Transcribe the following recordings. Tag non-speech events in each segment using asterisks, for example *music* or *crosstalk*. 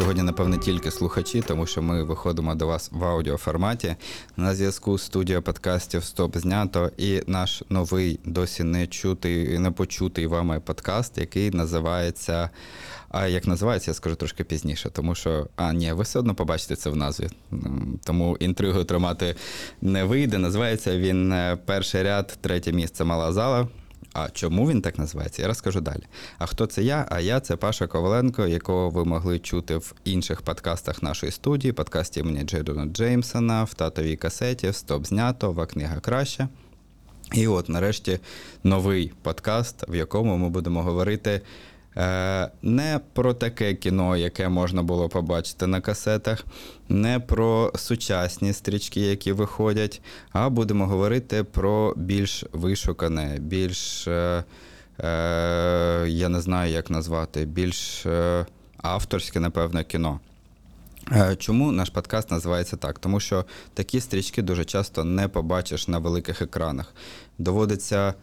Сьогодні, напевне, тільки слухачі, тому що ми виходимо до вас в аудіоформаті. На зв'язку студія подкастів Стоп знято і наш новий, досі не чутий, не почутий вами подкаст, який називається. А як називається, я скажу трошки пізніше, тому що а ні, ви все одно побачите це в назві. Тому інтригу тримати не вийде. Називається він е, перший ряд, третє місце мала зала. А чому він так називається? Я розкажу далі. А хто це я? А я це Паша Коваленко, якого ви могли чути в інших подкастах нашої студії, подкасті імені Джейдона Джеймсона, в татовій касеті, Стоп знято, «Ва книга краща. І от нарешті новий подкаст, в якому ми будемо говорити не про таке кіно, яке можна було побачити на касетах, не про сучасні стрічки, які виходять, а будемо говорити про більш вишукане, більш, е, е, я не знаю, як назвати, більш авторське, напевно, кіно. Чому наш подкаст називається так? Тому що такі стрічки дуже часто не побачиш на великих екранах. Доводиться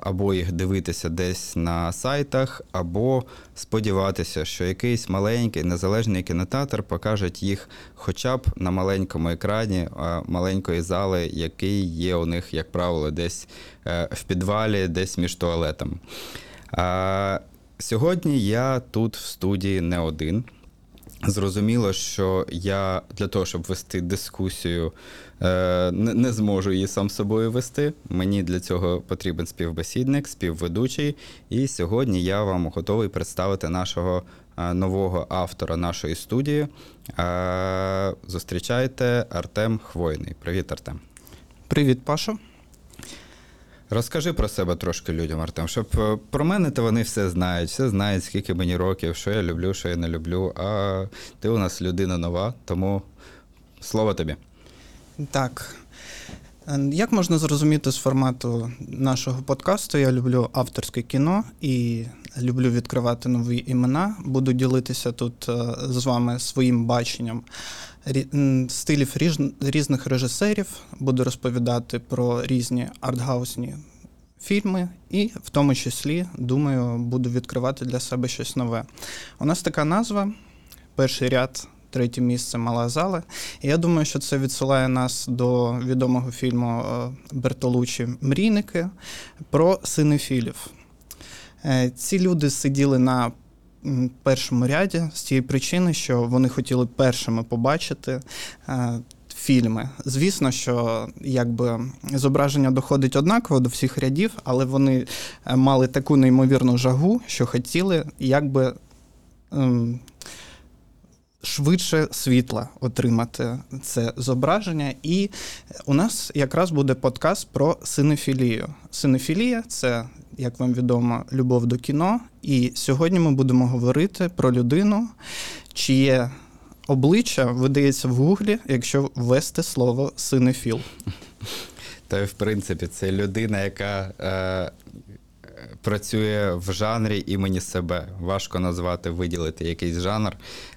або їх дивитися десь на сайтах, або сподіватися, що якийсь маленький незалежний кінотеатр покаже їх хоча б на маленькому екрані маленької зали, який є у них, як правило, десь е, в підвалі, десь між туалетом. Сьогодні я тут в студії не один. Зрозуміло, що я для того, щоб вести дискусію, е, не зможу її сам собою вести. Мені для цього потрібен співбесідник, співведучий. І сьогодні я вам готовий представити нашого е, нового автора нашої студії. Е, зустрічайте Артем Хвойний. Привіт, Артем. Привіт, Паша. Розкажи про себе трошки людям, Артем, щоб е, про мене то вони все знають, все знають, скільки мені років, що я люблю, що я не люблю. А ти у нас людина нова, тому слово тобі. Так. Е, як можна зрозуміти з формату нашого подкасту, я люблю авторське кіно і люблю відкривати нові імена. Буду ділитися тут е, з вами своїм баченням стилів різних режисерів, буду розповідати про різні артгаусні фільми, і в тому числі, думаю, буду відкривати для себе щось нове. У нас така назва: перший ряд. Третє місце мала зала. І я думаю, що це відсилає нас до відомого фільму е, Бертолучі Мрійники про синефілів. Е, ці люди сиділи на першому ряді з тієї причини, що вони хотіли першими побачити. Е, фільми. Звісно, що якби зображення доходить однаково до всіх рядів, але вони е, мали таку неймовірну жагу, що хотіли якби ем, швидше світла отримати це зображення. І у нас якраз буде подкаст про синефілію. Синефілія це як вам відомо, любов до кіно. І сьогодні ми будемо говорити про людину, чиє обличчя видається в гуглі, якщо ввести слово синефіл. Та в принципі, це людина, яка е, працює в жанрі імені себе. Важко назвати, виділити якийсь жанр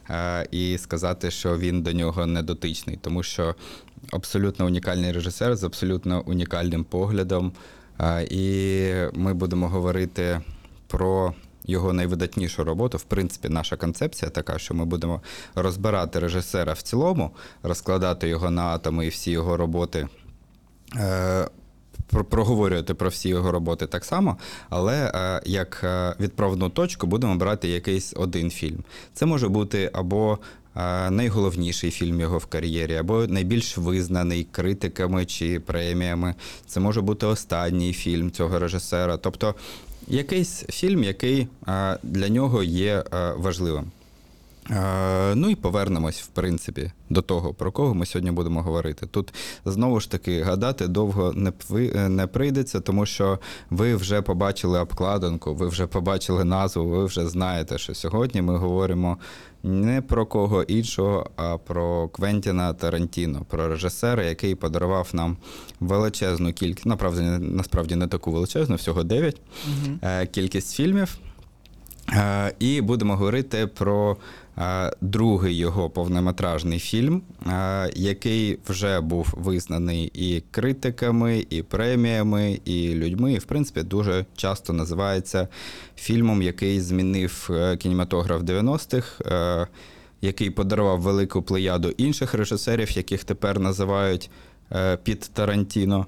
е, і сказати, що він до нього не дотичний, тому що абсолютно унікальний режисер з абсолютно унікальним поглядом. І ми будемо говорити про його найвидатнішу роботу. В принципі, наша концепція така, що ми будемо розбирати режисера в цілому, розкладати його на атоми і всі його роботи. Е, проговорювати про всі його роботи так само, але е, як е, відправну точку будемо брати якийсь один фільм. Це може бути або найголовніший фільм його в кар'єрі, або найбільш визнаний критиками чи преміями. Це може бути останній фільм цього режисера. Тобто якийсь фільм, який для нього є важливим. Ну і повернемось, в принципі, до того, про кого ми сьогодні будемо говорити. Тут знову ж таки гадати довго не не прийдеться, тому що ви вже побачили обкладинку, ви вже побачили назву, ви вже знаєте, що сьогодні ми говоримо не про кого іншого, а про Квентіна Тарантіно, про режисера, який подарував нам величезну кількість, насправді, насправді не таку величезну, всього 9 угу. кількість фільмів. Е, І будемо говорити про е, другий його повнометражний фільм, який вже був визнаний і критиками, і преміями, і людьми. І, в принципі, дуже часто називається фільмом, який змінив е, кінематограф 90-х, е, який подарував велику плеяду інших режисерів, яких тепер називають е, під Тарантіно.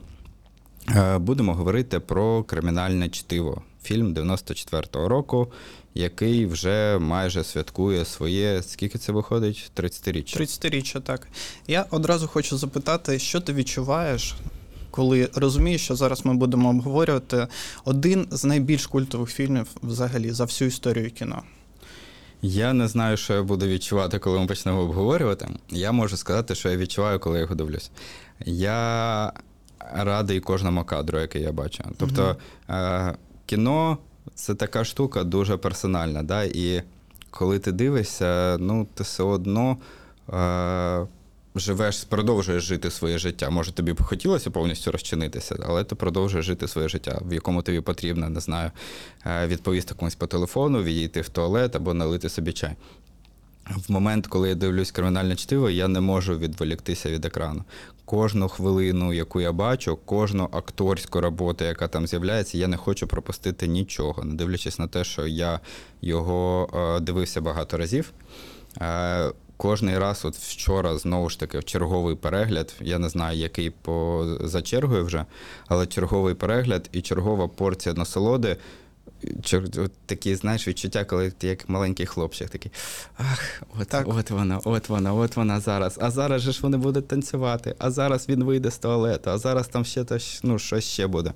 Будемо говорити про кримінальне чтиво. Фільм 94-го року, який вже майже святкує своє. Скільки це виходить? 30-річчя. 30-річчя, так. Я одразу хочу запитати, що ти відчуваєш, коли розумієш, що зараз ми будемо обговорювати один з найбільш культових фільмів взагалі за всю історію кіно. Я не знаю, що я буду відчувати, коли ми почнемо обговорювати. Я можу сказати, що я відчуваю, коли я його дивлюсь. Я радий кожному кадру, який я бачу. Тобто, е, кіно це така штука дуже персональна. Да? І коли ти дивишся, ну, ти все одно. Е, Живеш, продовжуєш жити своє життя. Може, тобі б хотілося повністю розчинитися, але ти продовжуєш жити своє життя, в якому тобі потрібно, не знаю, е, відповісти комусь по телефону, відійти в туалет або налити собі чай. В момент, коли я дивлюсь кримінальне чтиво, я не можу відволіктися від екрану. Кожну хвилину, яку я бачу, кожну акторську роботу, яка там з'являється, я не хочу пропустити нічого, не дивлячись на те, що я його е, дивився багато разів. Е, Кожний раз, от вчора, знову ж таки, черговий перегляд. Я не знаю, який по за чергою вже, але черговий перегляд і чергова порція насолоди. От такі, знаєш, відчуття, коли ти як маленький хлопчик, такий ах, от, Так. от вона, от вона, от вона зараз. А зараз же ж вони будуть танцювати, а зараз він вийде з туалету, а зараз там ще то, ну, щось ще буде.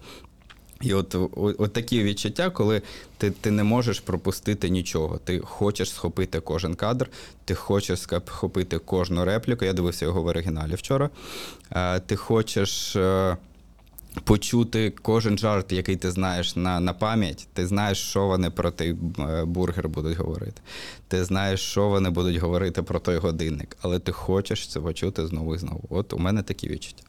І от, от, от такі відчуття, коли ти, ти не можеш пропустити нічого. Ти хочеш схопити кожен кадр, ти хочеш схопити кожну репліку. Я дивився його в оригіналі вчора. Е, Ти хочеш. Почути кожен жарт, який ти знаєш на, на пам'ять, ти знаєш, що вони про той е, бургер будуть говорити. Ти знаєш, що вони будуть говорити про той годинник, але ти хочеш це почути знову і знову. От у мене такі відчуття.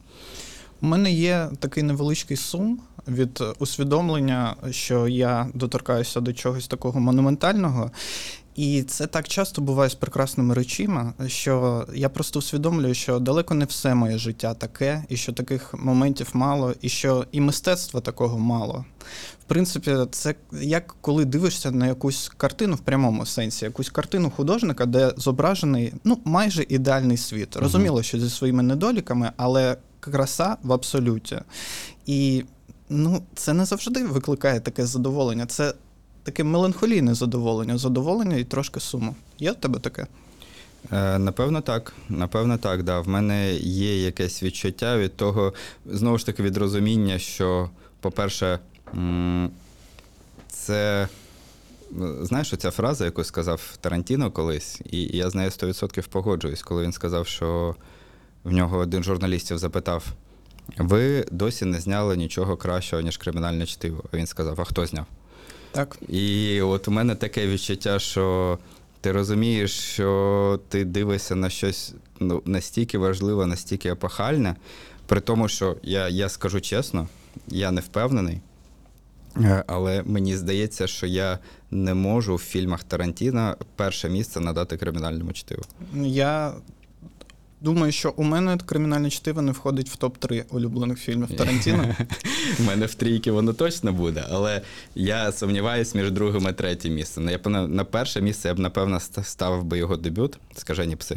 У мене є такий невеличкий сум від усвідомлення, що я доторкаюся до чогось такого монументального. І це так часто буває з прекрасними речима, що я просто усвідомлюю, що далеко не все моє життя таке, і що таких моментів мало, і що і мистецтва такого мало. В принципі, це як коли дивишся на якусь картину в прямому сенсі, якусь картину художника, де зображений ну майже ідеальний світ. Розуміло, що зі своїми недоліками, але краса в абсолюті. І ну, це не завжди викликає таке задоволення. Це таке меланхолійне задоволення, задоволення і трошки суму. Є в тебе таке? Е, Напевно, так. Напевно, так. Да. В мене є якесь відчуття від того, знову ж таки, від розуміння, що, по-перше, це. Знаєш, ця фраза, яку сказав Тарантіно колись, і я з нею 100% погоджуюсь, коли він сказав, що в нього один з журналістів запитав: ви досі не зняли нічого кращого, ніж кримінальне чтиво. А він сказав: А хто зняв? Так. І от у мене таке відчуття, що ти розумієш, що ти дивишся на щось ну, настільки важливе, настільки епохальне, при тому, що я, я скажу чесно, я не впевнений. е, Але мені здається, що я не можу в фільмах Тарантіна перше місце надати кримінальному чтиву. Я думаю, що у мене кримінальне чтиво не входить в топ-3 улюблених фільмів Тарантіно. *laughs* У мене в трійки воно точно буде, але я сумніваюся між другим і третім місцем. Я б на- на перше місце я б, напевно, ста- ставив би його дебют Скажені пси.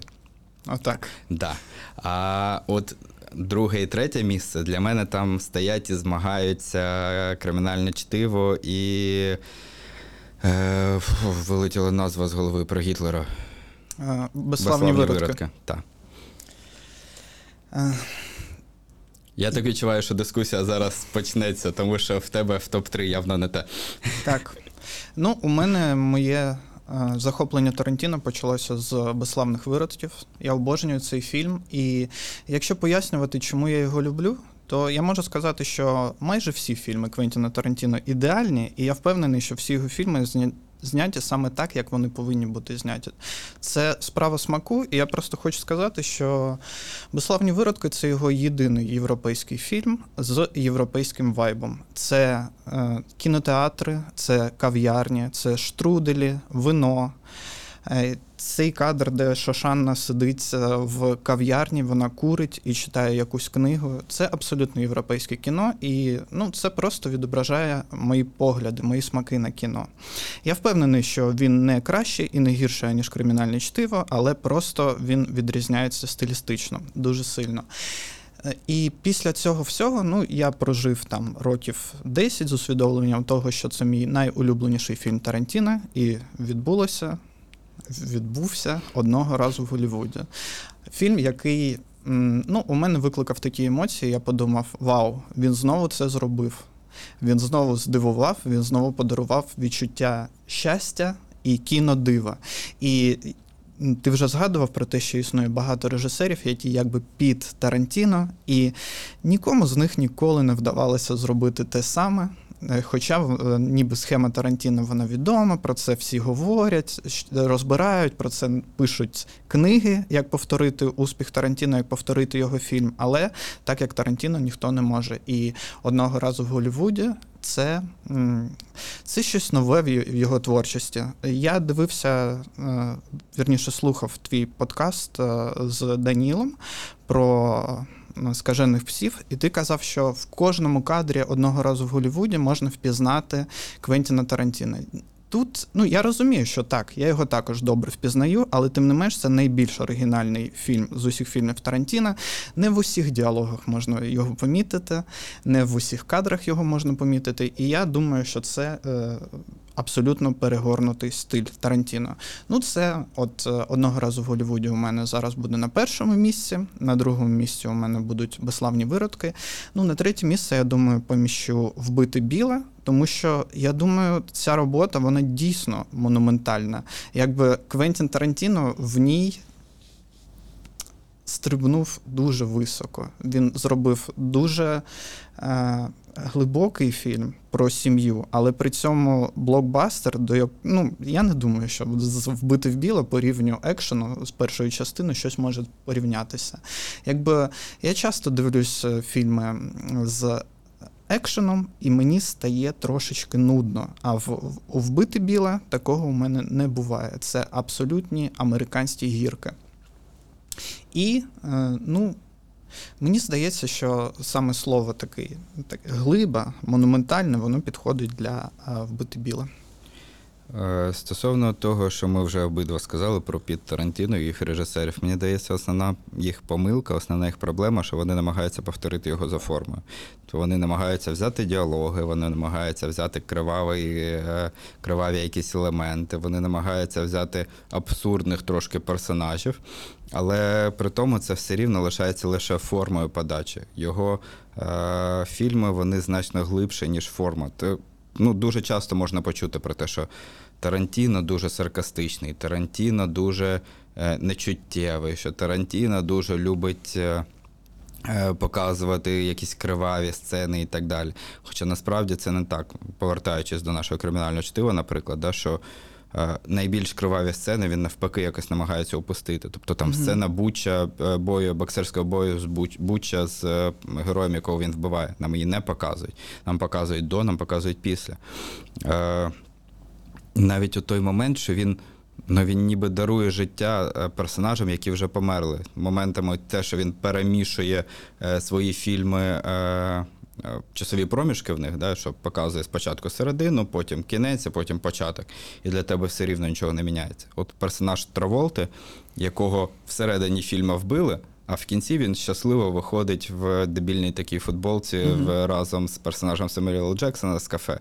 Отак. Да. А от друге і третє місце для мене там стоять і змагаються кримінальне чтиво і. Е, вилетіла назва з голови про Гітлера. Е, Безславні виродки. Так. Я так відчуваю, що дискусія зараз почнеться, тому що в тебе в топ-3 явно не те. Так. Ну, у мене моє е, захоплення Тарантіно почалося з безславних виродків. Я обожнюю цей фільм. І якщо пояснювати, чому я його люблю, то я можу сказати, що майже всі фільми Квентіна Тарантіно ідеальні, і я впевнений, що всі його фільми зняті саме так, як вони повинні бути зняті. Це справа смаку, і я просто хочу сказати, що Безславні виродки це його єдиний європейський фільм з європейським вайбом. Це е, кінотеатри, це кав'ярні, це штруделі, вино. Е, Цей кадр, де Шошанна сидить в кав'ярні, вона курить і читає якусь книгу. Це абсолютно європейське кіно, і ну, це просто відображає мої погляди, мої смаки на кіно. Я впевнений, що він не кращий і не гірший, ніж кримінальне чтиво, але просто він відрізняється стилістично дуже сильно. Е, І після цього всього, ну я прожив там років 10 з усвідомленням того, що це мій найулюбленіший фільм Тарантіна, і відбулося, відбувся одного разу в Голлівуді. Фільм, який ну, у мене викликав такі емоції. Я подумав: вау, він знову це зробив. Він знову здивував, він знову подарував відчуття щастя і кінодива. І ти вже згадував про те, що існує багато режисерів, які якби під Тарантіно, і нікому з них ніколи не вдавалося зробити те саме. Е, Хоча е, ніби схема Тарантіно вона відома, про це всі говорять, розбирають, про це пишуть книги, як повторити успіх Тарантіно, як повторити його фільм. Але так як Тарантіно ніхто не може. І одного разу в Голлівуді це, це щось нове в його творчості. Я дивився, е, вірніше слухав твій подкаст з Данілом про скажених псів, і ти казав, що в кожному кадрі одного разу в Голлівуді можна впізнати Квентіна Тарантіна. Тут, ну я розумію, що так, я його також добре впізнаю, але тим не менш це найбільш оригінальний фільм з усіх фільмів Тарантіна. Не в усіх діалогах можна його помітити, не в усіх кадрах його можна помітити. І я думаю, що це е, абсолютно перегорнутий стиль Тарантіно. Ну, це от е, одного разу в Голлівуді у мене зараз буде на першому місці, на другому місці у мене будуть безславні виродки. Ну, на третє місце, я думаю, поміщу вбити біле, тому що я думаю, ця робота вона дійсно монументальна. Якби Квентін Тарантіно в ній. Стрибнув дуже високо. Він зробив дуже е, глибокий фільм про сім'ю, але при цьому блокбастер, до ну я не думаю, що вбити в біле по рівню екшену з першої частини щось може порівнятися. Якби я часто дивлюсь е, фільми з екшеном, і мені стає трошечки нудно. А в- у вбити біле такого у мене не буває. Це абсолютні американські гірки. І, е, ну, мені здається, що саме слово такий, так, глиба, монументальне, воно підходить для е, вбити біле. Е, Стосовно того, що ми вже обидва сказали про Піт Тарантіно і їх режисерів, мені здається, основна їх помилка, основна їх проблема, що вони намагаються повторити його за формою. То вони намагаються взяти діалоги, вони намагаються взяти кривавий, е, криваві якісь елементи, вони намагаються взяти абсурдних трошки персонажів, але при тому це все рівно лишається лише формою подачі. Його е, фільми вони значно глибше, ніж форма. Ну, дуже часто можна почути про те, що Тарантіно дуже саркастичний, Тарантіно дуже е, нечуттєвий, що Тарантіно дуже любить. е, е, Показувати якісь криваві сцени і так далі. Хоча насправді це не так. Повертаючись до нашого кримінального чтива, наприклад, да, що найбільш криваві сцени він навпаки якось намагається опустити. Тобто там Мгм. сцена буча е, бою, боксерського бою з буч, буча з е, героєм, якого він вбиває. Нам її не показують. Нам показують до, нам показують після. Е, навіть у той момент, що він. Ну, він ніби дарує життя е, персонажам, які вже померли. Моментами те, що він перемішує е, свої фільми, е, е, часові проміжки в них, да, що показує спочатку середину, потім кінець, а потім початок. І для тебе все рівно нічого не міняється. От персонаж Траволти, якого всередині фільму вбили, а в кінці він щасливо виходить в дебільній такій футболці Мгм. в, разом з персонажем Л. Джексона з кафе.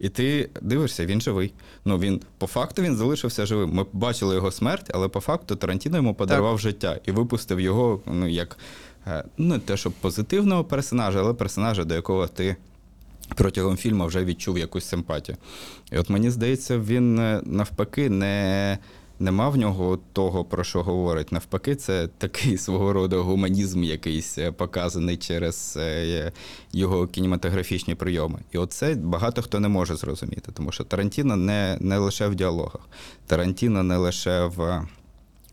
І ти дивишся, він живий. Ну він по факту він залишився живим. Ми бачили його смерть, але по факту Тарантіно йому подарував життя і випустив його ну як е, не те, щоб позитивного персонажа, але персонажа, до якого ти протягом фільму вже відчув якусь симпатію. І от мені здається, він е, навпаки не. нема в нього того, про що говорить. Навпаки, це такий *laughs* свого роду гуманізм якийсь е, показаний через е, його кінематографічні прийоми. І оце багато хто не може зрозуміти, тому що Тарантіно не, не лише в діалогах, Тарантіно не лише в.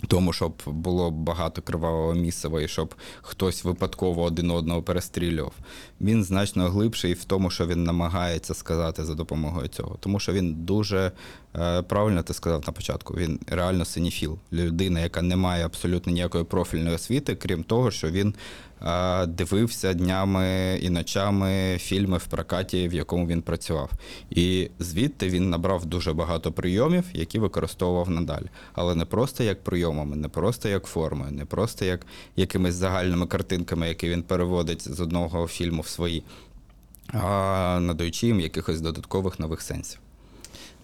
Тому, щоб було багато кривавого місцева і щоб хтось випадково один одного перестрілював. Він значно глибший в тому, що він намагається сказати за допомогою цього. Тому що він дуже е, правильно ти сказав на початку. Він реально синіфіл, людина, яка не має абсолютно ніякої профільної освіти, крім того, що він дивився днями і ночами фільми в прокаті, в якому він працював. І звідти він набрав дуже багато прийомів, які використовував надалі. Але не просто як прийомами, не просто як формою, не просто як якимись загальними картинками, які він переводить з одного фільму в свої, а надаючи їм якихось додаткових нових сенсів.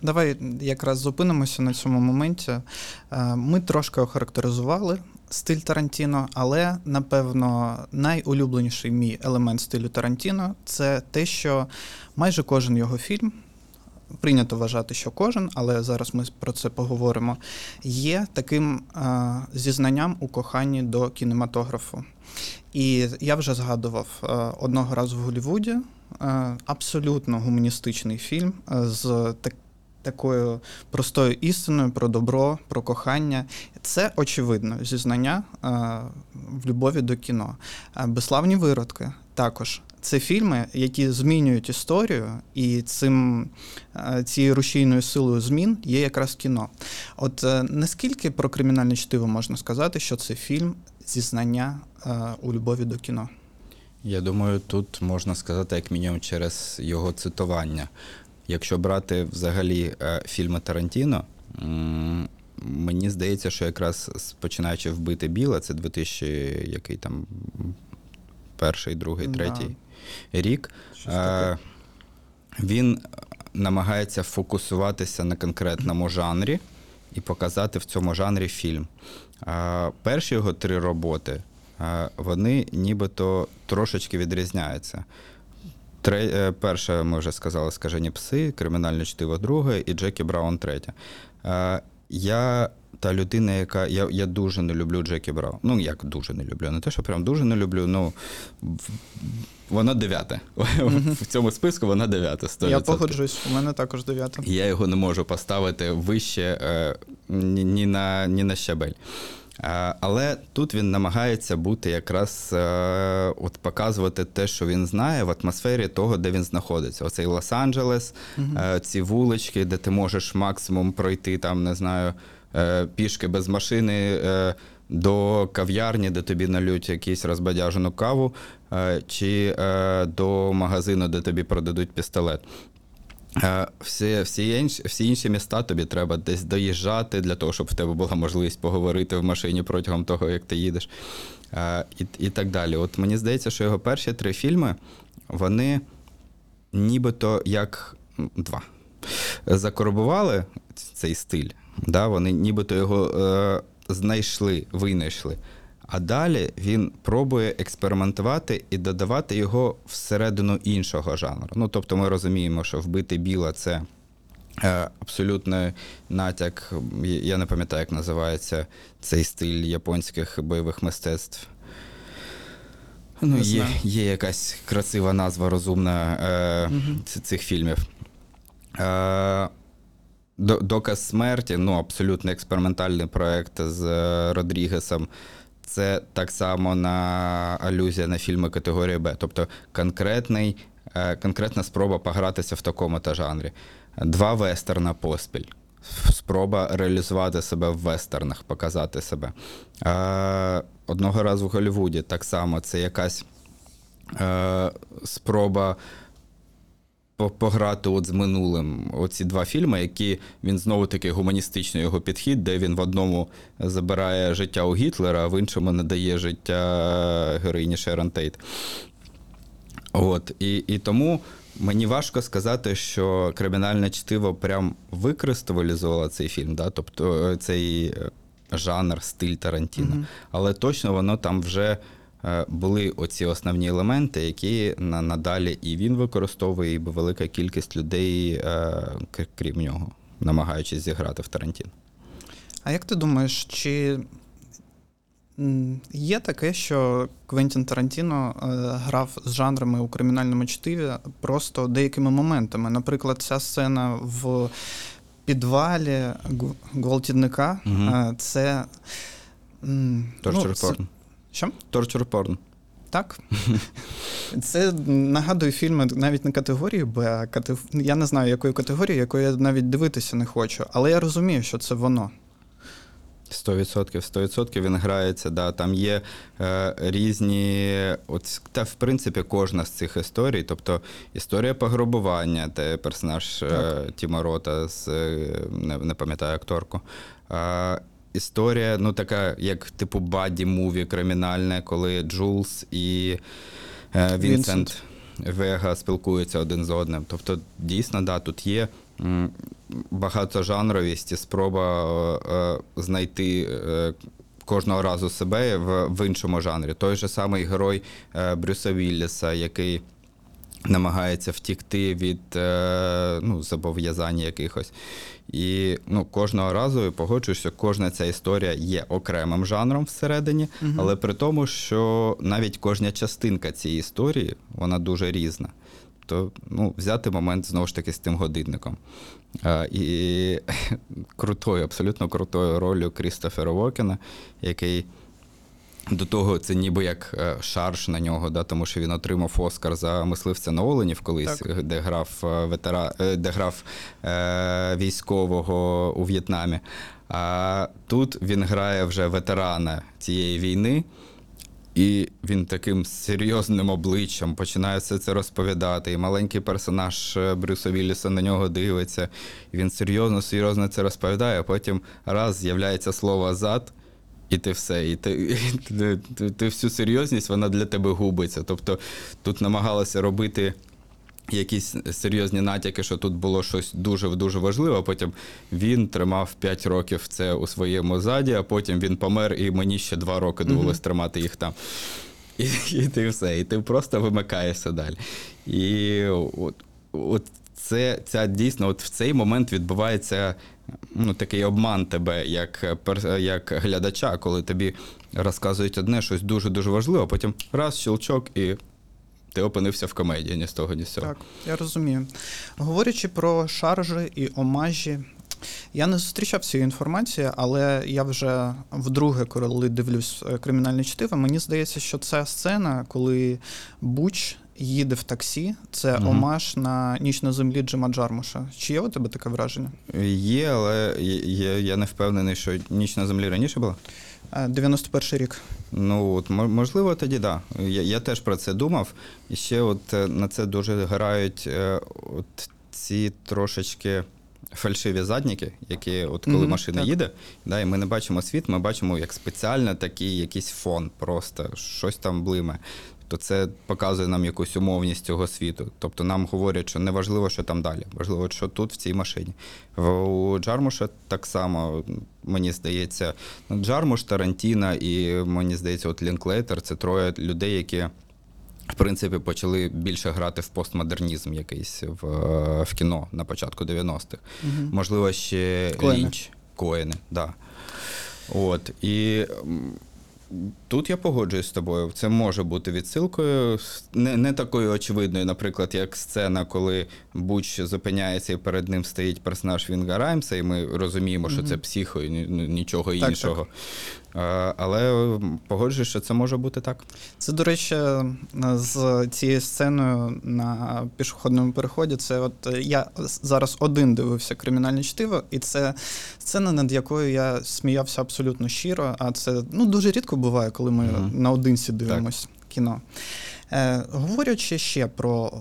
Давай якраз зупинимося на цьому моменті. Е, Ми трошки охарактеризували стиль Тарантіно, але напевно найулюбленіший мій елемент стилю Тарантіно це те, що майже кожен його фільм. Прийнято вважати, що кожен, але зараз ми про це поговоримо. Є таким е, зізнанням у коханні до кінематографу. І я вже згадував е, одного разу в Голлівуді е, абсолютно гуманістичний фільм е, з так, такою простою істиною про добро, про кохання. Це очевидно зізнання е, в любові до кіно. Е, Безславні виродки також. Це фільми, які змінюють історію, і цим е, цією рушійною силою змін є якраз кіно. От наскільки про кримінальне чтиво можна сказати, що це фільм зізнання у любові до кіно? Я думаю, тут можна сказати, як мінімум, через його цитування. Якщо брати взагалі е, фільми Тарантіно, мені здається, що якраз починаючи вбити біле, це 2000, який там перший, другий, Да. третій рік. Щось. Е, він намагається фокусуватися на конкретному жанрі і показати в цьому жанрі фільм. Е, Перші його три роботи, вони нібито трошечки відрізняються. Тре, е, перше, ми вже сказали, скажені пси, кримінальне чтиво друге і Джекі Браун третє. Е, Я та людина, яка. Я, я дуже не люблю Джекі Браун. Ну, як дуже не люблю. Не те, що прям дуже не люблю, ну вона дев'яте. В цьому списку вона дев'ята. 100%. Я погоджуюсь, у мене також дев'ята. Я його не можу поставити вище е, ні, ні, на, ні на щабель. Е, Але тут він намагається бути якраз е, от показувати те, що він знає в атмосфері того, де він знаходиться. Оцей Лос-Анджелес, е, ці вулички, де ти можеш максимум пройти там, не знаю, пішки без машини. До кав'ярні, де тобі налють якусь розбадяжену каву, чи до магазину, де тобі продадуть пістолет. Е, Всі, всі, інші, всі інші міста тобі треба десь доїжджати для того, щоб в тебе була можливість поговорити в машині протягом того, як ти їдеш. Е, І, і так далі. От мені здається, що його перші три фільми, вони нібито як два. Закорбували цей стиль, да, вони нібито його е, знайшли, винайшли. А далі він пробує експериментувати і додавати його всередину іншого жанру. Ну, тобто ми розуміємо, що вбити біла це е, абсолютно натяк. я- не пам'ятаю, як називається цей стиль японських бойових мистецтв. Ну, є, є якась красива назва розумна е, ц- цих фільмів. Е, Доказ смерті ну, абсолютно експериментальний проект з е, Родрігесом. Це так само на алюзія на фільми категорії Б. Тобто конкретний, е, конкретна спроба погратися в такому та жанрі. Два вестерна поспіль. Спроба реалізувати себе в вестернах, показати себе. Е, Одного разу в Голлівуді так само це якась е, спроба пограти от з минулим. Оці два фільми, які він знову таки гуманістичний його підхід, де він в одному забирає життя у Гітлера, а в іншому надає життя героїні Шерон Тейт. От, і, і тому мені важко сказати, що кримінальне чтиво прям викристалізувало цей фільм, да? тобто е, цей е, жанр, стиль Тарантіно. Мгм. Але точно воно там вже е, були оці основні елементи, які надалі і він використовує, і велика кількість людей, е, крім нього, намагаючись зіграти в Тарантіно. А як ти думаєш, чи є таке, що Квентін Тарантіно е, грав з жанрами у кримінальному чтиві просто деякими моментами? Наприклад, ця сцена в підвалі гвалтівника е, це. м, Торчер ну. Що? Торчер порн. Так. *laughs* Це нагадує фільми навіть не категорії Б, а катeg... я не знаю, якої категорії, якої я навіть дивитися не хочу. Але я розумію, що це воно. 100%, 100% він грається, да, там є е, різні, от, та в принципі кожна з цих історій, тобто історія пограбування, де персонаж е, Тіма Рота з е, не, не пам'ятаю акторку. Е, історія, ну така, як типу buddy movie кримінальне, коли Джулс і е, Вінсент. Вега спілкуються один з одним. Тобто, дійсно, да, тут є багатожанровість і спроба е, е, знайти е, кожного разу себе в, в іншому жанрі. Той же самий герой е, Брюса Вілліса, який намагається втікти від е, ну, зобов'язань якихось. І ну, кожного разу я погоджуюсь, що кожна ця історія є окремим жанром всередині, Мгм. але при тому, що навіть кожна частинка цієї історії вона дуже різна. То ну, взяти момент знову ж таки з тим годинником. А, і *laughs* крутою, абсолютно крутою ролью Крістофера Вокена, який до того це ніби як е, шарж на нього, да, тому що він отримав Оскар за мисливця на Оленів колись, Так. де грав е, ветера, е, де грав е, військового у В'єтнамі. А тут він грає вже ветерана цієї війни. І він таким серйозним обличчям починає все це розповідати. І маленький персонаж Брюса Вілліса на нього дивиться. І він серйозно, серйозно це розповідає, а потім раз з'являється слово зад, і ти все. І ти, і ти, ти, ти всю серйозність вона для тебе губиться. Тобто тут намагалися робити. Якісь серйозні натяки, що тут було щось дуже дуже важливе. а Потім він тримав 5 років це у своєму заді, а потім він помер, і мені ще 2 роки довелось тримати їх там. І, і ти все, і ти просто вимикаєшся далі. І от, от це ця дійсно, от в цей момент відбувається ну, такий обман тебе як, пер- як глядача, коли тобі розказують одне щось дуже-дуже важливе, а потім раз, щелчок, і ти опинився в комедії ні з того, ні з цього. Так, я розумію. Говорячи про шаржі і омажі, я не зустрічав цієї інформації, але я вже вдруге, коли дивлюсь е, кримінальне чтиво, мені здається, що ця сцена, коли Буч їде в таксі, це Мгм. омаж на ніч на землі Джима Джармуша. Чи є у тебе таке враження? Є, але є, я не впевнений, що ніч на землі раніше була. Е, 91 рік. Ну, от, можливо, тоді так. Да. Я, я теж про це думав. І ще от е, на це дуже грають е, от ці трошечки фальшиві задніки, які, от коли Мгм, машина так. їде, да, і ми не бачимо світ, ми бачимо як спеціально такий якийсь фон, просто щось там блиме. То це показує нам якусь умовність цього світу. Тобто нам говорять, що не важливо, що там далі, важливо, що тут в цій машині. У Джармуша так само, мені здається, ну, Джармуш, Тарантіна і мені здається, от Лінклейтер це троє людей, які. В принципі, почали більше грати в постмодернізм якийсь в, в кіно на початку 90-х. Мгм. Можливо, ще Коени. Лінч. Коени, да. От. І тут я погоджуюсь з тобою. Це може бути відсилкою, не, не такою очевидною, наприклад, як сцена, коли Буч зупиняється і перед ним стоїть персонаж Вінга Раймса, і ми розуміємо, що це психо і ну, нічого Так, іншого. Е, Але м, погоджуюсь, що це може бути так. Це, до речі, з цією сценою на пішохідному переході. Це от е, я зараз один дивився кримінальне чтиво, і це сцена, над якою я сміявся абсолютно щиро. А це ну дуже рідко буває, коли ми Мгм. наодинці дивимось кіно. Е, говорячи ще про,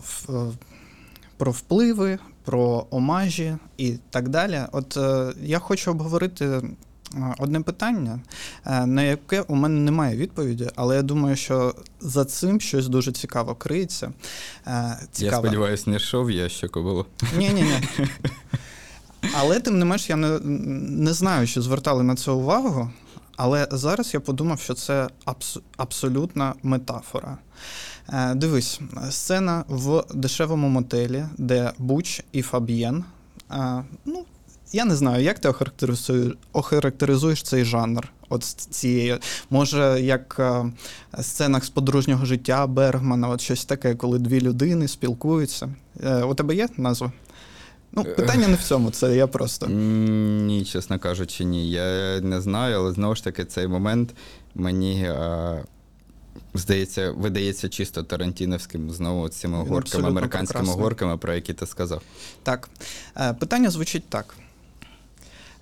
про впливи, про омажі і так далі. От е, я хочу обговорити. Е, Одне питання, е, на яке у мене немає відповіді, але я думаю, що за цим щось дуже цікаво криється. Е, Я сподіваюся, не йшов ящику було. Ні, ні, ні. *laughs* Але тим не менш, я не, не знаю, що звертали на це увагу. Але зараз я подумав, що це абс- абсолютна метафора. Е, дивись, сцена в дешевому мотелі, де Буч і Фаб'єн. Е, ну, я не знаю, як ти охарактеризуєш, охарактеризуєш цей жанр? От цієї, може, як е, в сценах з подружнього життя Бергмана, от щось таке, коли дві людини спілкуються. Е, у тебе є назва? Ну, питання не в цьому, це я просто. Ні, чесно кажучи, ні. Я не знаю, але знову ж таки, цей момент мені. А... Здається, видається чисто тарантіновським знову цими горками, абсолютно американськими прекрасний. горками, про які ти сказав. Так. Е, Питання звучить так.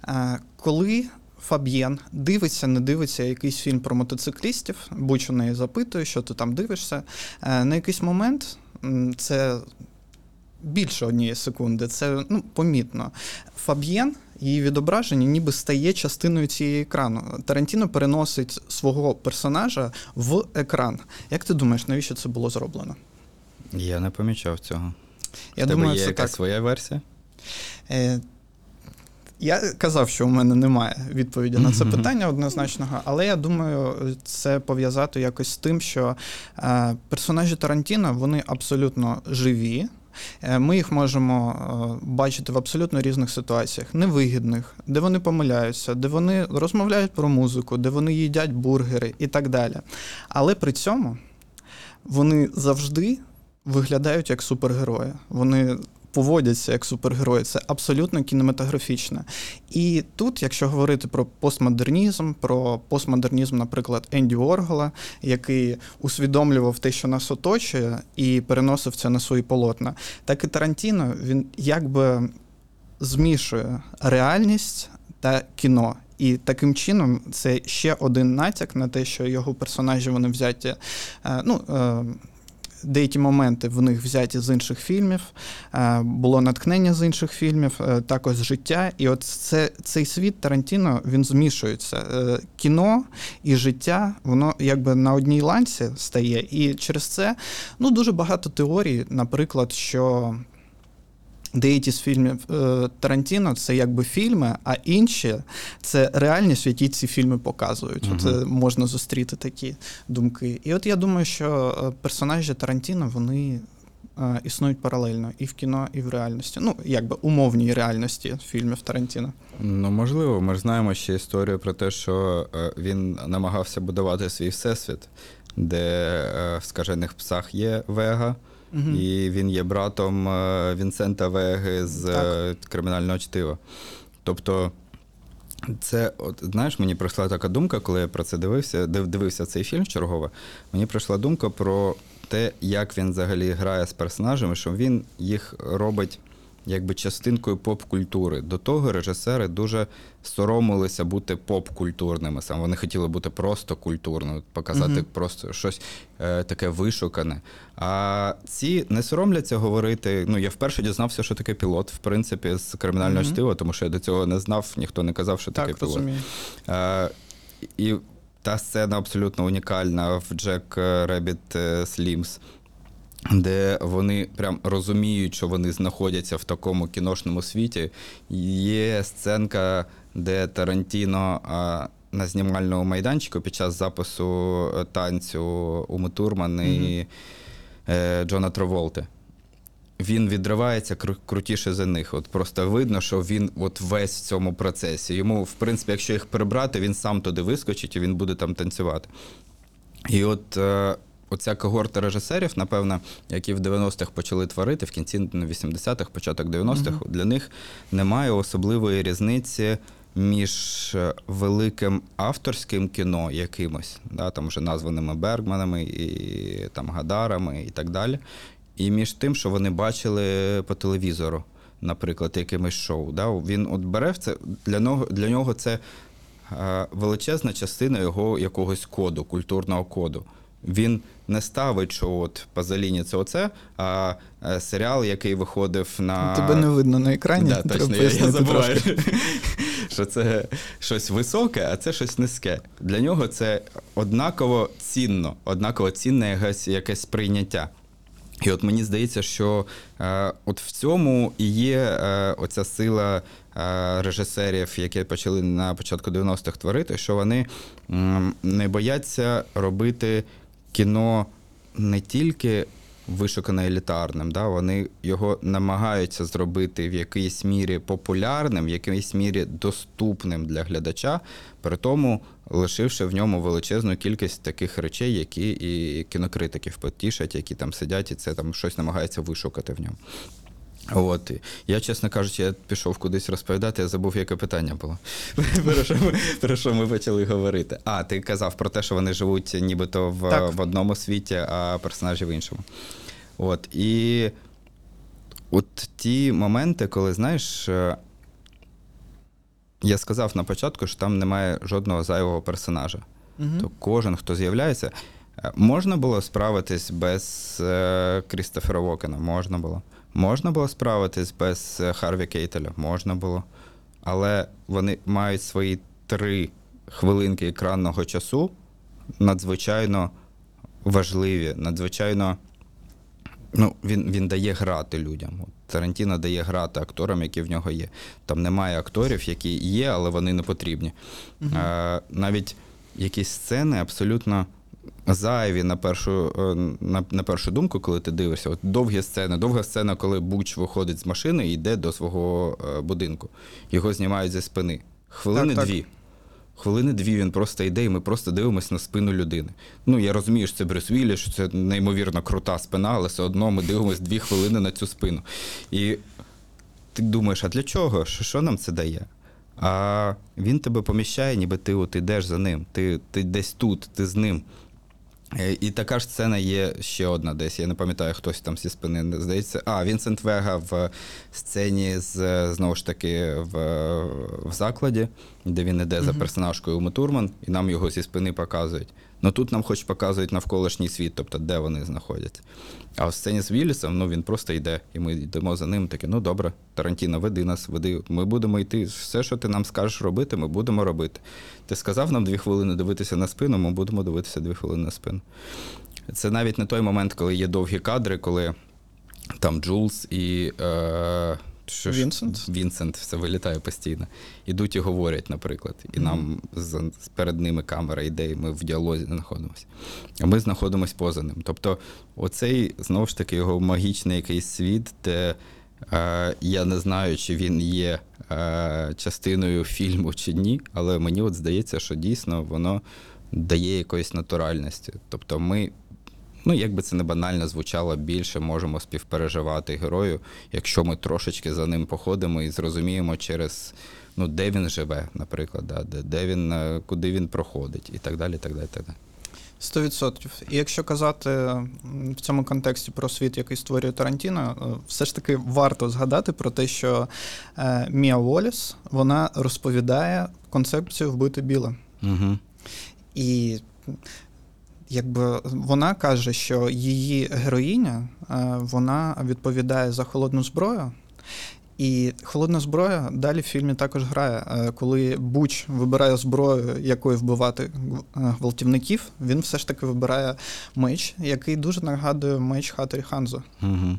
Е, Коли Фаб'єн дивиться, не дивиться якийсь фільм про мотоциклістів, будь-що неї запитує, що ти там дивишся, е, на якийсь момент це більше однієї секунди, це ну, помітно. Фаб'єн, її відображення, ніби стає частиною цієї екрану. Тарантіно переносить свого персонажа в екран. Як ти думаєш, навіщо це було зроблено? Я не помічав цього. Я В тебе думаю, є це якась так. своя версія? Я казав, що у мене немає відповіді на це питання однозначного, але я думаю, це пов'язати якось з тим, що е, персонажі Тарантіно вони абсолютно живі. Е, Ми їх можемо е, бачити в абсолютно різних ситуаціях, невигідних, де вони помиляються, де вони розмовляють про музику, де вони їдять бургери і так далі. Але при цьому вони завжди виглядають як супергерої. Вони поводяться як супергерої. Це абсолютно кінематографічне. І тут, якщо говорити про постмодернізм, про постмодернізм, наприклад, Енді Оргола, який усвідомлював те, що нас оточує, і переносив це на свої полотна, так і Тарантіно він якби змішує реальність та кіно. І таким чином це ще один натяк на те, що його персонажі вони взяті. е, Ну, е, деякі моменти в них взяті з інших фільмів, е, було натхнення з інших фільмів, е, також життя. І от це, цей світ Тарантіно він змішується. Е, Кіно і життя, воно якби на одній ланці стає. І через це ну, дуже багато теорій, наприклад, що. Деякі з фільмів е, Тарантіно це якби фільми, а інші це реальність, в якій ці фільми показують. Мгм. От е, можна зустріти такі думки. І от я думаю, що е, персонажі Тарантіно вони е, існують паралельно і в кіно, і в реальності. Ну, якби умовній реальності фільмів Тарантіно. Ну, можливо, ми ж знаємо ще історію про те, що він намагався будувати свій всесвіт, де в скажених псах є Вега, Мгм. і він є братом е, Вінсента Веги з Так. е, кримінального чтива. Тобто, це, от, знаєш, мені прийшла така думка, коли я про це дивився, дивився цей фільм чергове. Мені прийшла думка про те, як він взагалі грає з персонажами, що він їх робить якби частинкою поп-культури. До того режисери дуже соромилися бути поп-культурними. Сам вони хотіли бути просто культурними, показати Мгм. просто щось е, таке вишукане. А ці не соромляться говорити. Ну, я вперше дізнався, що таке пілот, в принципі, з кримінального Мгм. чтива, тому що я до цього не знав, ніхто не казав, що таке пілот. Е, і та сцена абсолютно унікальна в Джек Ребіт Слімс, де вони прям розуміють, що вони знаходяться в такому кіношному світі. Є сценка, де Тарантіно на знімальному майданчику під час запису е, танцю Уми Турман і е, Джона Траволти. Він відривається кру- крутіше за них. От просто видно, що він от весь в цьому процесі. Йому, в принципі, якщо їх прибрати, він сам туди вискочить і він буде там танцювати. І от е, оця когорта режисерів, напевно, які в 90-х почали творити, в кінці ну, 80-х, початок 90-х, для них немає особливої різниці між е, великим авторським кіно якимось, да, там вже названими Бергманами і там Гадарами і так далі, і між тим, що вони бачили по телевізору, наприклад, якимось шоу. Да? Він от бере це для нього, для нього це е, величезна частина його якогось коду, культурного коду. Він не ставить, що от Пазоліні це оце, а е, серіал, який виходив на Тебе не видно на екрані. Да, треба точно, я, я забуваю, *laughs* що це щось високе, а це щось низьке. Для нього це однаково цінно, однаково цінне якесь, якесь сприйняття. І от мені здається, що е, от в цьому і є е, оця сила е, режисерів, які почали на початку 90-х творити, що вони не бояться робити кіно не тільки вишукане елітарним. Да? Вони його намагаються зробити в якійсь мірі популярним, в якійсь мірі доступним для глядача, при тому лишивши в ньому величезну кількість таких речей, які і кінокритиків потішать, які там сидять, і це там щось намагаються вишукати в ньому. От я, чесно кажучи, я пішов кудись розповідати, я забув, яке питання було. *laughs* Про що ми, про що ми почали говорити? А, ти казав про те, що вони живуть нібито в, Так. в одному світі, а персонажі в іншому. От і от ті моменти, коли знаєш. е, Я сказав на початку, що там немає жодного зайвого персонажа. Мгм. То кожен, хто з'являється, е, можна було справитись без е, Крістофера Вокена? Можна було. Можна було справитись без е, Харві Кейтеля? Можна було. Але вони мають свої три хвилинки екранного часу надзвичайно важливі, надзвичайно. Ну, він, він дає грати людям. Тарантіно дає грати акторам, які в нього є. Там немає акторів, які є, але вони не потрібні. Е, навіть якісь сцени абсолютно зайві на першу, е, на, на першу думку, коли ти дивишся. От довгі сцени. Довга сцена, коли Буч виходить з машини і йде до свого е, будинку. Його знімають зі спини. Хвилини Так, так. дві. Хвилини дві він просто йде, і ми просто дивимося на спину людини. Ну, я розумію, що це Брюс Віллі, що це неймовірно крута спина, але все одно ми дивимося дві хвилини на цю спину. І ти думаєш, а для чого? Що, що нам це дає? А він тебе поміщає, ніби ти от ідеш за ним. Ти, ти десь тут, ти з ним. Е, І така ж сцена є ще одна десь. Я не пам'ятаю, хтось там зі спини здається. А, Вінсент Вега в сцені з знову ж таки в, в закладі, де він іде за персонажкою Уми Турман, і нам його зі спини показують. Ну тут нам хоч показують навколишній світ, тобто де вони знаходяться. А в сцені з Віллісом, ну він просто йде, і ми йдемо за ним. Таке, ну добре, Тарантіно, веди нас, веди. Ми будемо йти. Все, що ти нам скажеш робити, ми будемо робити. Ти сказав нам дві хвилини дивитися на спину, ми будемо дивитися дві хвилини на спину. Це навіть не той момент, коли є довгі кадри, коли там Джулс і. Е, що ж? Вінсент? Вінсент все вилітає постійно. Ідуть і говорять, наприклад. І нам з, з- перед ними камера йде, і ми в діалозі знаходимося. А ми знаходимося поза ним. Тобто, оцей знову ж таки його магічний якийсь світ, де е, я не знаю, чи він є е, частиною фільму чи ні, але мені от здається, що дійсно воно дає якоїсь натуральності. Тобто, ми. Ну, як би це не банально звучало, більше можемо співпереживати герою, якщо ми трошечки за ним походимо і зрозуміємо через ну, де він живе, наприклад, да, де, де він, е, куди він проходить, і так далі. так далі, так далі. Сто відсотків. І якщо казати в цьому контексті про світ, який створює Тарантіно, е, все ж таки варто згадати про те, що е, Мія Воліс вона розповідає концепцію вбити біле. Угу. І якби вона каже, що її героїня е, вона відповідає за холодну зброю. І холодна зброя далі в фільмі також грає. Е, Коли Буч вибирає зброю, якою вбивати е, гвалтівників, він все ж таки вибирає меч, який дуже нагадує меч Хатері Ханзо. Угу.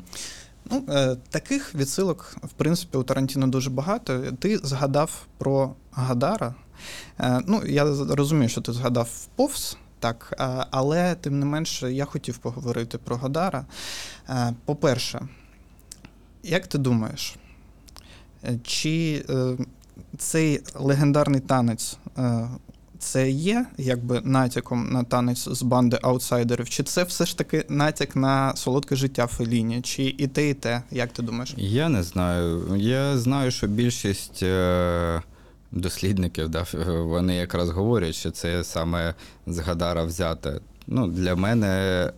Ну, таких відсилок, в принципі, у Тарантіно дуже багато. Ти згадав про Гадара. Ну, я розумію, що ти згадав повз, так, е, але тим не менше я хотів поговорити про Гадара. Е, по-перше, як ти думаєш, е, чи цей легендарний танець це є якби натяком на танець з банди аутсайдерів? Чи це все ж таки натяк на солодке життя Феліні? Чи і те, і те? Як ти думаєш? Я не знаю. Я знаю, що більшість дослідників, да, вони якраз говорять, що це саме з Гадара взяте. Ну, для мене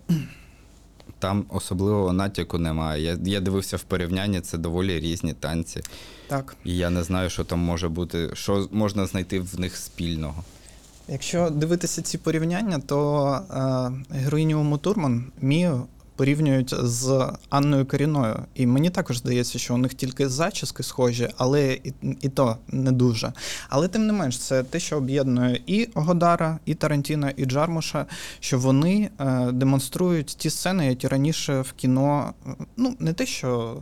там особливого натяку немає. Я, я дивився в порівнянні, це доволі різні танці. Так. І я не знаю, що там може бути, що можна знайти в них спільного. Якщо дивитися ці порівняння, то е, героїню Уму Турман Мію порівнюють з Анною Каріною. І мені також здається, що у них тільки зачіски схожі, але і, і то не дуже. Але тим не менш, це те, що об'єднує і Годара, і Тарантіно, і Джармуша, що вони е, демонструють ті сцени, які раніше в кіно, ну не те, що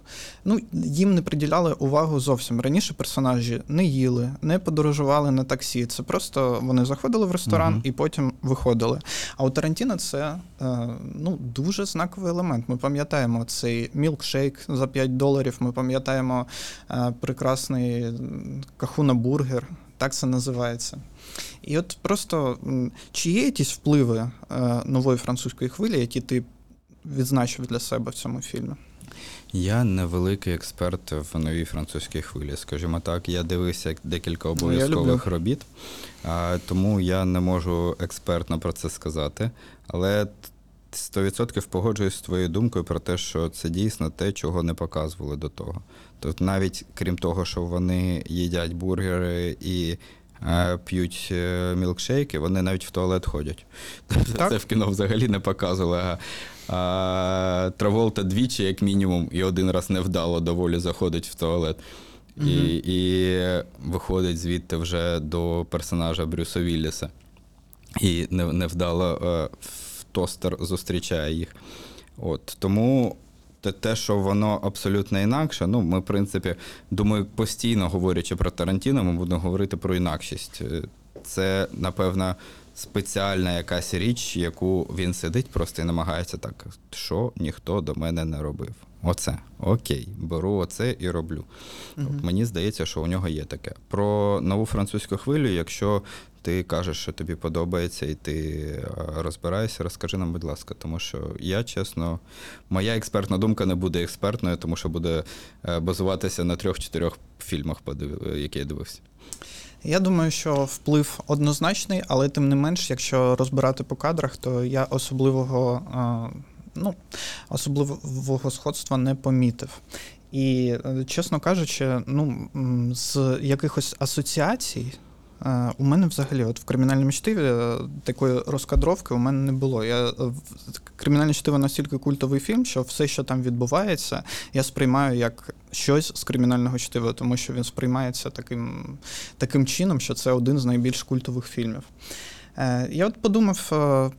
ну їм не приділяли увагу зовсім. Раніше персонажі не їли, не подорожували на таксі. Це просто вони заходили в ресторан Мгм. і потім виходили. А у Тарантіно це е, ну дуже знакова культовий елемент. Ми пам'ятаємо цей мілкшейк за 5 доларів. Ми пам'ятаємо е, прекрасний кахуна бургер. Так це називається. І от просто чи є якісь впливи е, нової французької хвилі, які ти відзначив для себе в цьому фільмі? Я невеликий експерт в новій французькій хвилі, скажімо так. Я дивився декілька Ну, обов'язкових робіт, тому я не можу експертно про це сказати. Але 100% погоджуюсь з твоєю думкою про те, що це дійсно те, чого не показували до того. Тобто, навіть крім того, що вони їдять бургери і е, п'ють е, мілкшейки, вони навіть в туалет ходять. Тобто Так. Це в кіно взагалі не показували. А, а, Траволта двічі, як мінімум, і один раз невдало доволі заходить в туалет. І, і виходить звідти вже до персонажа Брюса Вілліса. І не- невдало е, в тостер зустрічає їх. От, тому те, що воно абсолютно інакше, ну, ми, в принципі, думаю, постійно говорячи про Тарантіно, ми будемо говорити про інакшість. Е, Це, напевно, спеціальна якась річ, яку він сидить просто і намагається так, що ніхто до мене не робив. Оце, окей, беру оце і роблю. От Мені здається, що у нього є таке. Про нову французьку хвилю, якщо ти кажеш, що тобі подобається, і ти е, розбираєшся, розкажи нам, будь ласка, тому що я чесно, моя експертна думка не буде експертною, тому що буде е, базуватися на трьох-чотирьох фільмах, які я дивився. Я думаю, що вплив однозначний, але тим не менш, якщо розбирати по кадрах, то я особливого, е, ну, особливого сходства не помітив. І, е, чесно кажучи, ну, з якихось асоціацій. Е, У мене взагалі, от в кримінальному чтиві е, такої розкадровки у мене не було. Я е, кримінальне чтиво настільки культовий фільм, що все, що там відбувається, я сприймаю як щось з кримінального чтива, тому що він сприймається таким таким чином, що це один з найбільш культових фільмів. Я от подумав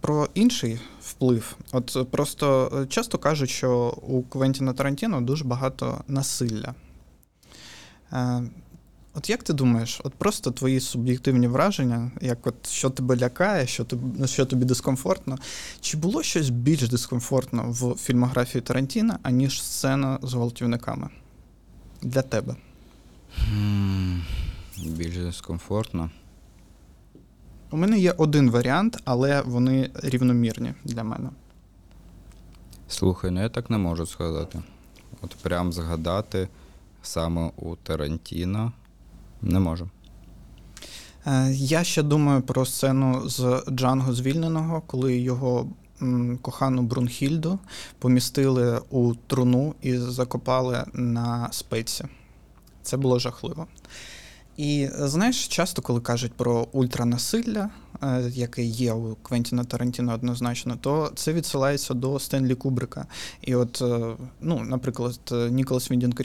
про інший вплив. От просто часто кажуть, що у Квентіна Тарантіно дуже багато насилля. От як ти думаєш, от просто твої суб'єктивні враження, як от що тебе лякає, що тобі, що тобі дискомфортно, чи було щось більш дискомфортно в фільмографії Тарантіна, аніж сцена з гвалтівниками? Для тебе? Більш дискомфортно. У мене є один варіант, але вони рівномірні для мене. Слухай, ну я так не можу сказати. От прям згадати саме у Тарантіно не можу. Е, Я ще думаю про сцену з Джанго звільненого, коли його кохану Брунхільду помістили у труну і закопали на спеці. Це було жахливо. І е, знаєш, часто, коли кажуть про ультранасилля, е, яке є у Квентіна Тарантіно однозначно, то це відсилається до Стенлі Кубрика. І от, е, ну, наприклад, Ніколас Віндінг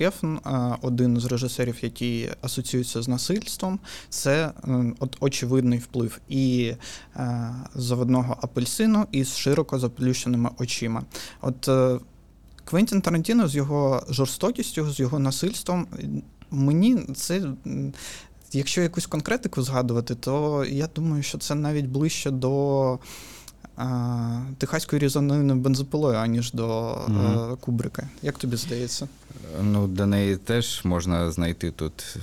один з режисерів, які асоціюються з насильством, це от очевидний вплив і заводного апельсину, і з широко заплющеними очима. От Квентін Тарантіно з його жорстокістю, з його насильством, мені це. Якщо якусь конкретику згадувати, то я думаю, що це навіть ближче до а, техаської різанини бензопилою, аніж до е, Кубрика. Як тобі здається? Ну, до неї теж можна знайти тут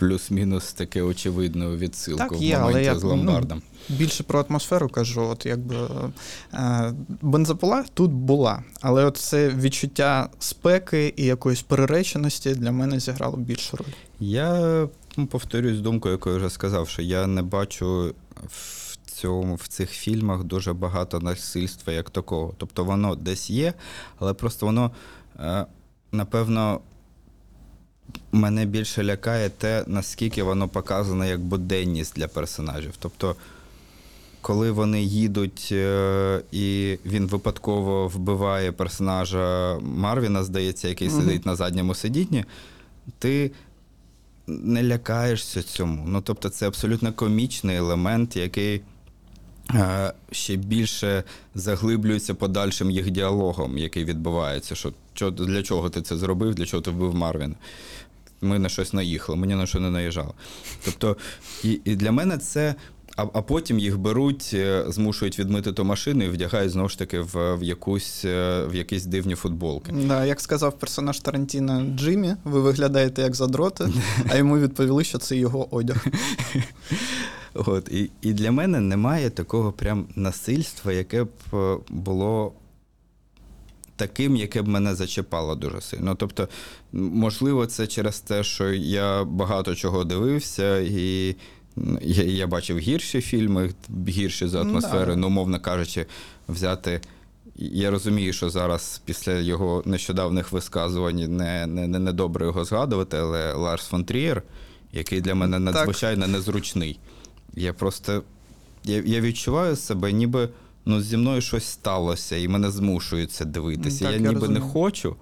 плюс-мінус таке очевидну відсилку Так, в є, але моменті я, з ломбардом. Більше про атмосферу кажу, от якби е, бензопила тут була, але от це відчуття спеки і якоїсь перереченості для мене зіграло більшу роль. Я ну, повторюсь думку, яку я вже сказав, що я не бачу в цьому в цих фільмах дуже багато насильства як такого. Тобто воно десь є, але просто воно, е, напевно, мене більше лякає те, наскільки воно показано як буденність для персонажів. Тобто, коли вони їдуть, е, і він випадково вбиває персонажа Марвіна, здається, який Мгм. сидить на задньому сидінні, ти не лякаєшся цьому. Ну, тобто, це абсолютно комічний елемент, який ще більше заглиблюється подальшим їх діалогом, який відбувається. Що, для чого ти це зробив, для чого ти вбив Марвіна? Ми на щось наїхали, мені на що не наїжджало. Тобто, і, і для мене це а, а потім їх беруть, е, змушують відмити ту машину і вдягають знову ж таки в, в, якусь, е, в якісь дивні футболки. Да, як сказав персонаж Тарантіна Джиммі, ви виглядаєте як задроти, а йому відповіли, що це його одяг. *laughs* От, і, і для мене немає такого прям насильства, яке б е, було таким, яке б мене зачіпало дуже сильно. Тобто, можливо, це через те, що я багато чого дивився, і я, я бачив гірші фільми, гірші за Ну, атмосферою, да. ну, умовно кажучи, взяти. Я розумію, що зараз після його нещодавних висказувань не, не, не, не добре його згадувати, але Ларс фон Трієр, який для мене Так. надзвичайно незручний. Я просто я, я відчуваю себе, ніби ну, зі мною щось сталося, і мене змушують це дивитися. Так, я, я ніби не хочу,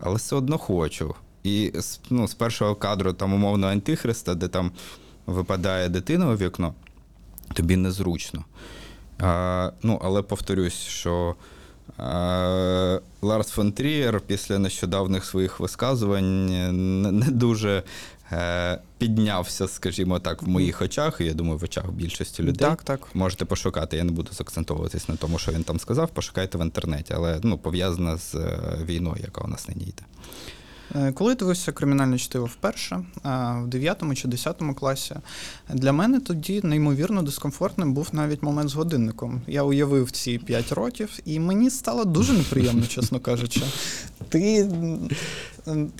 але все одно хочу. І ну, з першого кадру там умовно антихриста, де там випадає дитина у вікно, тобі незручно. А, ну, але повторюсь, що а, Ларс фон Трієр після нещодавних своїх висказувань не, не дуже е, піднявся, скажімо так, в моїх очах, і я думаю, в очах більшості людей. Так, так. Можете пошукати, я не буду закцентовуватись на тому, що він там сказав, пошукайте в інтернеті, але ну, пов'язано з е, війною, яка у нас нині йде. Е, Коли дивився кримінальне чтиво вперше, в 9 чи 10 класі, для мене тоді неймовірно дискомфортним був навіть момент з годинником. Я уявив ці 5 років, і мені стало дуже неприємно, *laughs* чесно кажучи. Ти.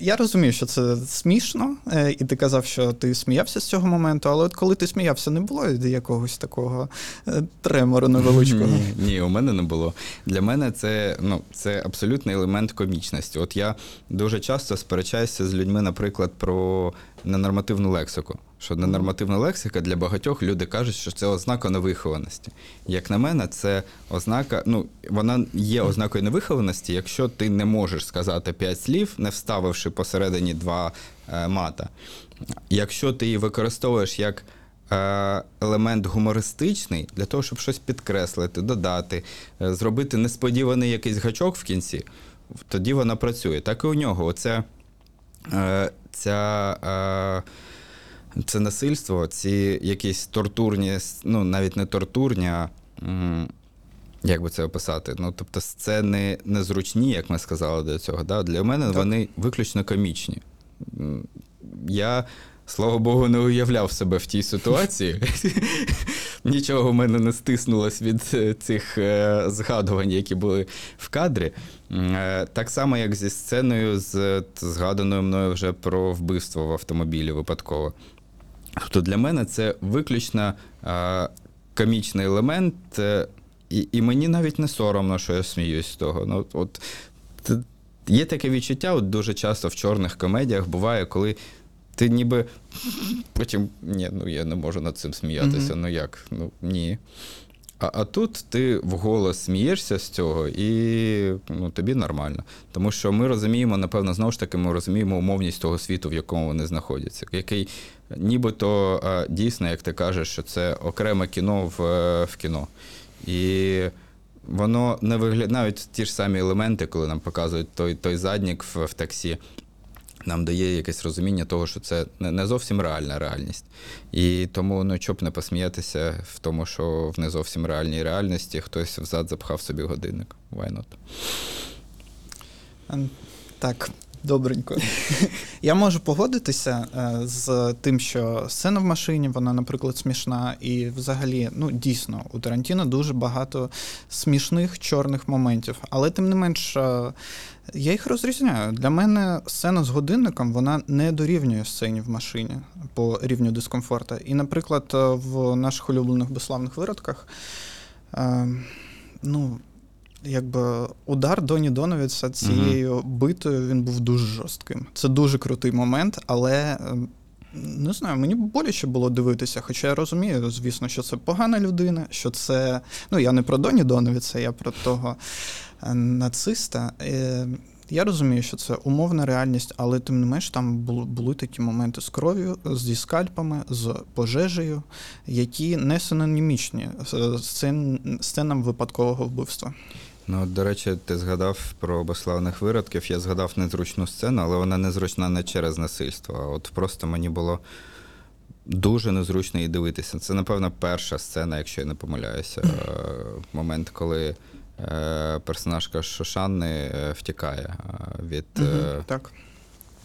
Я розумію, що це смішно, е, і ти казав, що ти сміявся з цього моменту, але от коли ти сміявся, не було якогось такого е, тремору невеличкого. Ні, ні, у мене не було. Для мене це, ну, це абсолютний елемент комічності. От я дуже часто сперечаюся з людьми, наприклад, про ненормативну лексику. Що ненормативна лексика для багатьох люди кажуть, що це ознака невихованості. Як на мене, це ознака, ну, вона є ознакою невихованості, якщо ти не можеш сказати п'ять слів, не вставивши посередині два е, мата. Якщо ти її використовуєш як е, елемент гумористичний для того, щоб щось підкреслити, додати, е, зробити несподіваний якийсь гачок в кінці, тоді вона працює. Так і у нього. Оце, е, ця, це насильство, ці якісь тортурні, ну навіть не тортурні, а як би це описати? Ну, тобто, сцени незручні, як ми сказали до цього. Да? Для мене Так. вони виключно комічні. Я, слава Богу, не уявляв себе в тій ситуації. *laughs* Нічого в мене не стиснулось від е, цих е, згадувань, які були в кадрі. Е, Так само, як зі сценою, з згаданою мною вже про вбивство в автомобілі випадково. Тобто для мене це виключно е, комічний елемент, е, і, і мені навіть не соромно, що я сміюсь з того. Ну, от, т- є таке відчуття, от дуже часто в чорних комедіях буває, коли ти ніби потім ні, ну я не можу над цим сміятися. Мгм. Ну як? Ну ні. А, а тут ти вголос смієшся з цього, і ну, тобі нормально. Тому що ми розуміємо, напевно, знову ж таки, ми розуміємо умовність того світу, в якому вони знаходяться, який нібито дійсно, як ти кажеш, що це окреме кіно в, е, в кіно. І воно не виглядає навіть ті ж самі елементи, коли нам показують той, той заднік в, в таксі. Нам дає якесь розуміння того, що це не зовсім реальна реальність. І тому ну, чоб не посміятися в тому, що в не зовсім реальній реальності хтось взад запхав собі годинник. Why not? Ем, Так, добренько. *laughs* Я можу погодитися е, з тим, що сцена в машині, вона, наприклад, смішна, і взагалі, ну дійсно, у Тарантіно дуже багато смішних чорних моментів. Але тим не менш, е, я їх розрізняю. Для мене сцена з годинником вона не дорівнює сцені в машині по рівню дискомфорту. І, наприклад, е, в наших улюблених безславних виродках. Ну, якби удар Доні Доновіца цією битою він був дуже жорстким. Це дуже крутий момент, але ем, не знаю, мені боляче було дивитися. Хоча я розумію, звісно, що це погана людина, що це. Ну, я не про Доні Доновіца, я про того е, нациста. Е, Я розумію, що це умовна реальність, але тим не менш там були, були такі моменти з кров'ю, зі скальпами, з пожежею, які не синонімічні з сцен, сценам випадкового вбивства. Ну, от, до речі, ти згадав про безславних виродків. Я згадав незручну сцену, але вона незручна не через насильство. А от просто мені було дуже незручно її дивитися. Це, напевно, перша сцена, якщо я не помиляюся. е, Момент, коли е, персонажка Шошанни е, втікає від. Так.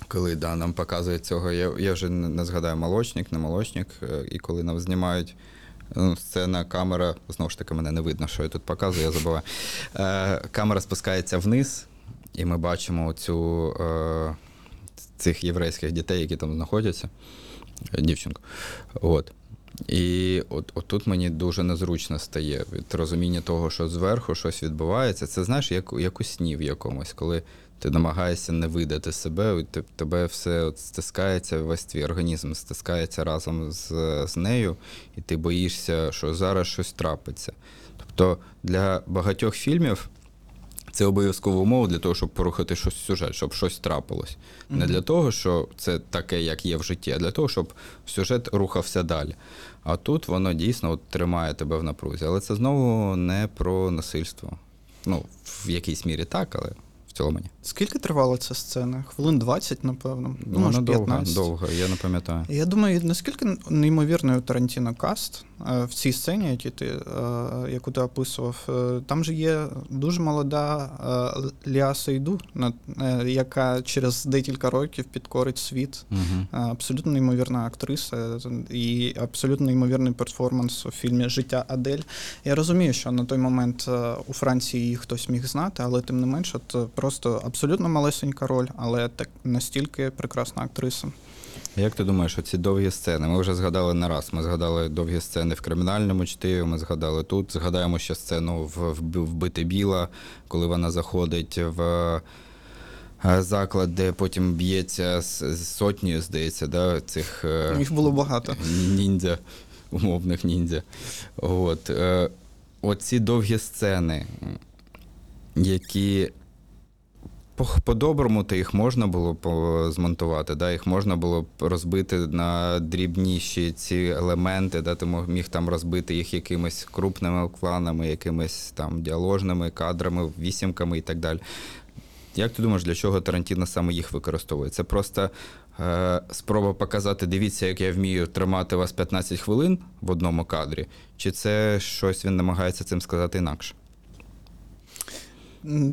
коли да, нам показують цього, я, я вже не, згадаю молочник, не молочник, і коли нам знімають. Ну, сцена, камера, знову ж таки, мене не видно, що я тут показую, я забуваю. Е, камера спускається вниз, і ми бачимо цю, е, цих єврейських дітей, які там знаходяться, е, дівчинку. От. І от, от тут мені дуже незручно стає від розуміння того, що зверху щось відбувається. Це знаєш, як, як у сні в якомусь, коли ти намагаєшся не видати себе, і тебе все от стискається, весь твій організм стискається разом з, з нею, і ти боїшся, що зараз щось трапиться. Тобто для багатьох фільмів це обов'язкова умова для того, щоб порухати щось сюжет, щоб щось трапилось. Не для того, що це таке, як є в житті, а для того, щоб сюжет рухався далі. А тут воно дійсно от тримає тебе в напрузі. Але це знову не про насильство. Ну, в якійсь мірі так, але в цілому ні. Скільки тривала ця сцена? Хвилин 20, напевно. Ну, Вона може, довго, 15. довго, я не пам'ятаю. Я думаю, наскільки неймовірний Тарантіно каст е, в цій сцені, які ти, е, яку ти описував, е, там же є дуже молода Ліа Сейду, яка через декілька років підкорить світ. Угу. Абсолютно неймовірна актриса і абсолютно неймовірний перформанс у фільмі Життя Адель. Я розумію, що на той момент у Франції її хтось міг знати, але тим не менш, от е, просто абсолютно малесенька роль, але так настільки прекрасна актриса. Як ти думаєш, оці довгі сцени? Ми вже згадали не раз. Ми згадали довгі сцени в кримінальному чтиві, ми згадали тут. Згадаємо ще сцену в, «Вбити біла, коли вона заходить в е, заклад, де потім б'ється з, сотні, здається, да, цих е, Їх було багато. ніндзя, умовних ніндзя. От, е, оці довгі сцени, які по-доброму то їх можна було по- змонтувати, да? їх можна було б розбити на дрібніші ці елементи, да? ти міг там розбити їх якимись крупними планами, якимись там діаложними кадрами, вісімками і так далі. Як ти думаєш, для чого Тарантіно саме їх використовує? Це просто е, спроба показати, дивіться, як я вмію тримати вас 15 хвилин в одному кадрі, чи це щось він намагається цим сказати інакше?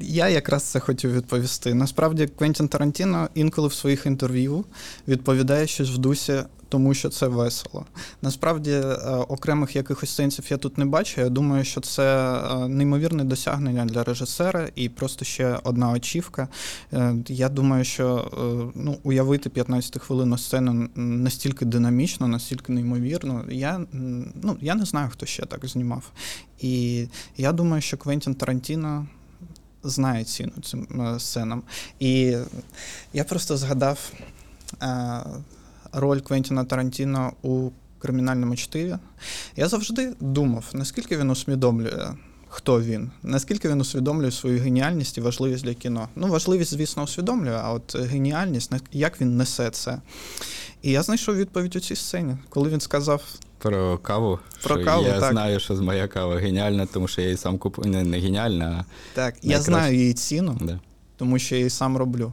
Я якраз це хотів відповісти. Насправді, Квентін Тарантіно інколи в своїх інтерв'ю відповідає щось в дусі, тому що це весело. Насправді, е, окремих якихось сенсів я тут не бачу. Я думаю, що це е, неймовірне досягнення для режисера і просто ще одна очівка. Е, Я думаю, що ну, уявити 15 хвилинну сцену настільки динамічно, настільки неймовірно. Я, ну, я не знаю, хто ще так знімав. І я думаю, що Квентін Тарантіно знає ціну цим е, сценам. І я просто згадав е, роль Квентіна Тарантіно у кримінальному чтиві. Я завжди думав, наскільки він усвідомлює. Хто він? Наскільки він усвідомлює свою геніальність і важливість для кіно? Ну, важливість, звісно, усвідомлює, а от геніальність, на- як він несе це. І я знайшов відповідь у цій сцені, коли він сказав: Про каву. Про що каву, я так. знаю, що моя кава геніальна, тому що я її сам купив. Не, не геніальна, так, я знаю її ціну, да. тому що я її сам роблю.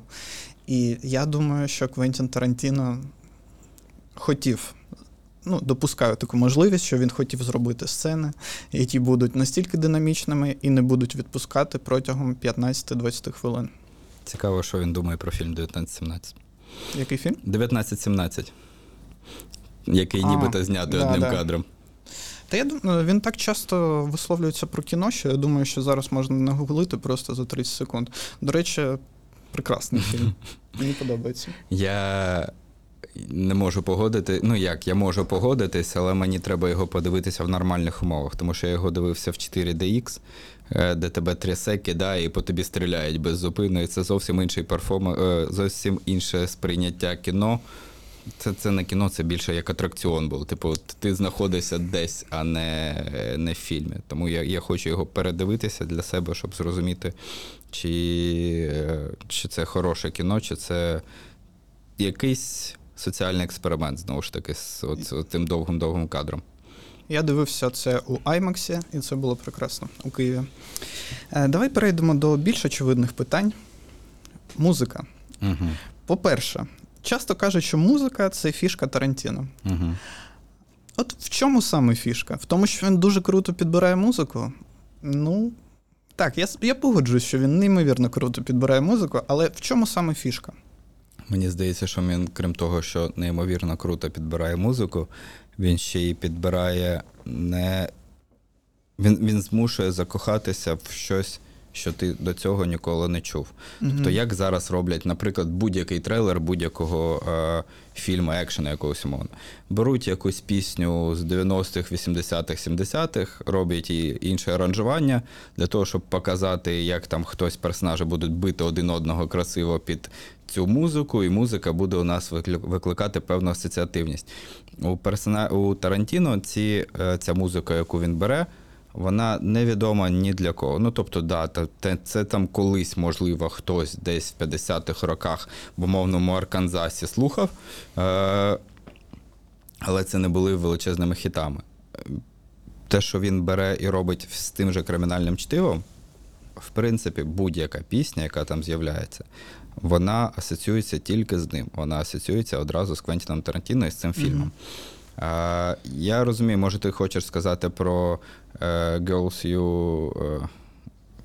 І я думаю, що Квентін Тарантіно хотів, ну, допускаю таку можливість, що він хотів зробити сцени, які будуть настільки динамічними і не будуть відпускати протягом 15-20 хвилин. Цікаво, що він думає про фільм 1917. Який фільм? 1917. Який А, нібито знятий да, одним да. кадром. Та я думаю, він так часто висловлюється про кіно, що я думаю, що зараз можна нагуглити просто за 30 секунд. До речі, прекрасний фільм. *laughs* Мені подобається. Я не можу погодити. Ну як, я можу погодитись, але мені треба його подивитися в нормальних умовах, тому що я його дивився в 4DX, е, де тебе трясе, кидає і по тобі стріляють без зупину. І це зовсім інший перформанс, зовсім інше сприйняття кіно. Це, це не кіно, це більше як атракціон був. Типу, ти знаходишся десь, а не, не в фільмі. Тому я, я хочу його передивитися для себе, щоб зрозуміти, чи, е, чи це хороше кіно, чи це якийсь соціальний експеримент, знову ж таки, з тим довгим-довгим кадром. Я дивився це у IMAX, і це було прекрасно у Києві. Е, Давай перейдемо до більш очевидних питань. Музика. Угу. По-перше, часто кажуть, що музика це фішка Тарантіно. Угу. От в чому саме фішка? В тому, що він дуже круто підбирає музику. Ну, так, я, я погоджуюсь, що він неймовірно круто підбирає музику, але в чому саме фішка? Мені здається, що він, крім того, що неймовірно круто підбирає музику, він ще й підбирає не. Він, він змушує закохатися в щось, що ти до цього ніколи не чув. Тобто, як зараз роблять, наприклад, будь-який трейлер будь-якого е, фільму, екшену якогось умовно. Беруть якусь пісню з 90-х, 80-х, 70-х, роблять її інше аранжування для того, щоб показати, як там хтось персонажі будуть бити один одного красиво під цю музику, і музика буде у нас викликати певну асоціативність. У, персона... у Тарантіно ці, е, ця музика, яку він бере, вона невідома ні для кого. Ну тобто, да, це там колись, можливо, хтось десь в 50-х роках в умовному Арканзасі слухав, е- але це не були величезними хітами. Те, що він бере і робить з тим же кримінальним чтивом, в принципі, будь-яка пісня, яка там з'являється, вона асоціюється тільки з ним. Вона асоціюється одразу з Квентіном Тарантіно і з цим фільмом. А, я розумію, може, ти хочеш сказати про е, Girls You. Е,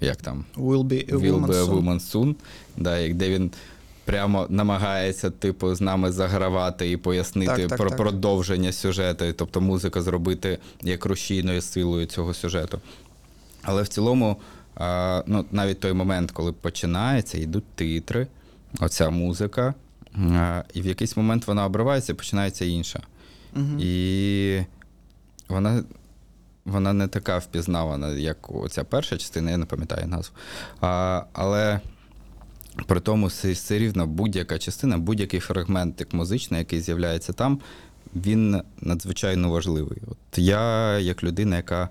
як там? Will be a Will woman be a soon. woman soon, да, як- де він прямо намагається, типу, з нами загравати і пояснити Так, так, про так. продовження сюжету, тобто музика зробити як рушійною силою цього сюжету. Але в цілому, а, ну, навіть той момент, коли починається, йдуть титри, оця музика, а, і в якийсь момент вона обривається і починається інша. Мгм. І вона, вона не така впізнавана, як оця перша частина, я не пам'ятаю назву. А, але при тому все, все рівно будь-яка частина, будь-який фрагментик музичний, який з'являється там, він надзвичайно важливий. От я, як людина, яка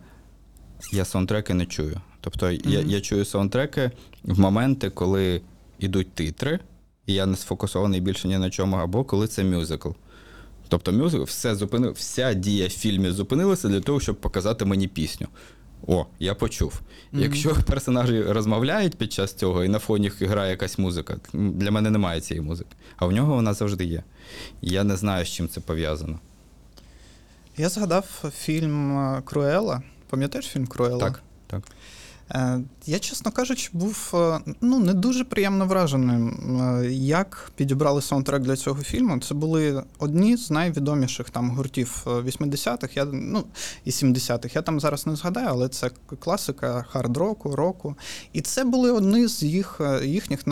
я саундтреки не чую. Тобто я, я чую саундтреки в моменти, коли йдуть титри, і я не сфокусований більше ні на чому, або коли це мюзикл. Тобто мюзикл, все зупинив, вся дія в фільмі зупинилася для того, щоб показати мені пісню. О, я почув. Мгм. Якщо *laughs* персонажі розмовляють під час цього і на фоні грає якась музика, для мене немає цієї музики. А в нього вона завжди є. Я не знаю, з чим це пов'язано. Я згадав фільм е, Круела. Пам'ятаєш фільм Круела? Так, так. Е, Я, чесно кажучи, був е, ну, не дуже приємно враженим, е, як підібрали саундтрек для цього фільму. Це були одні з найвідоміших там гуртів е, 80-х, я, ну, і 70-х. Я там зараз не згадаю, але це класика хард-року, року. І це були одні з їх, їхніх їхніх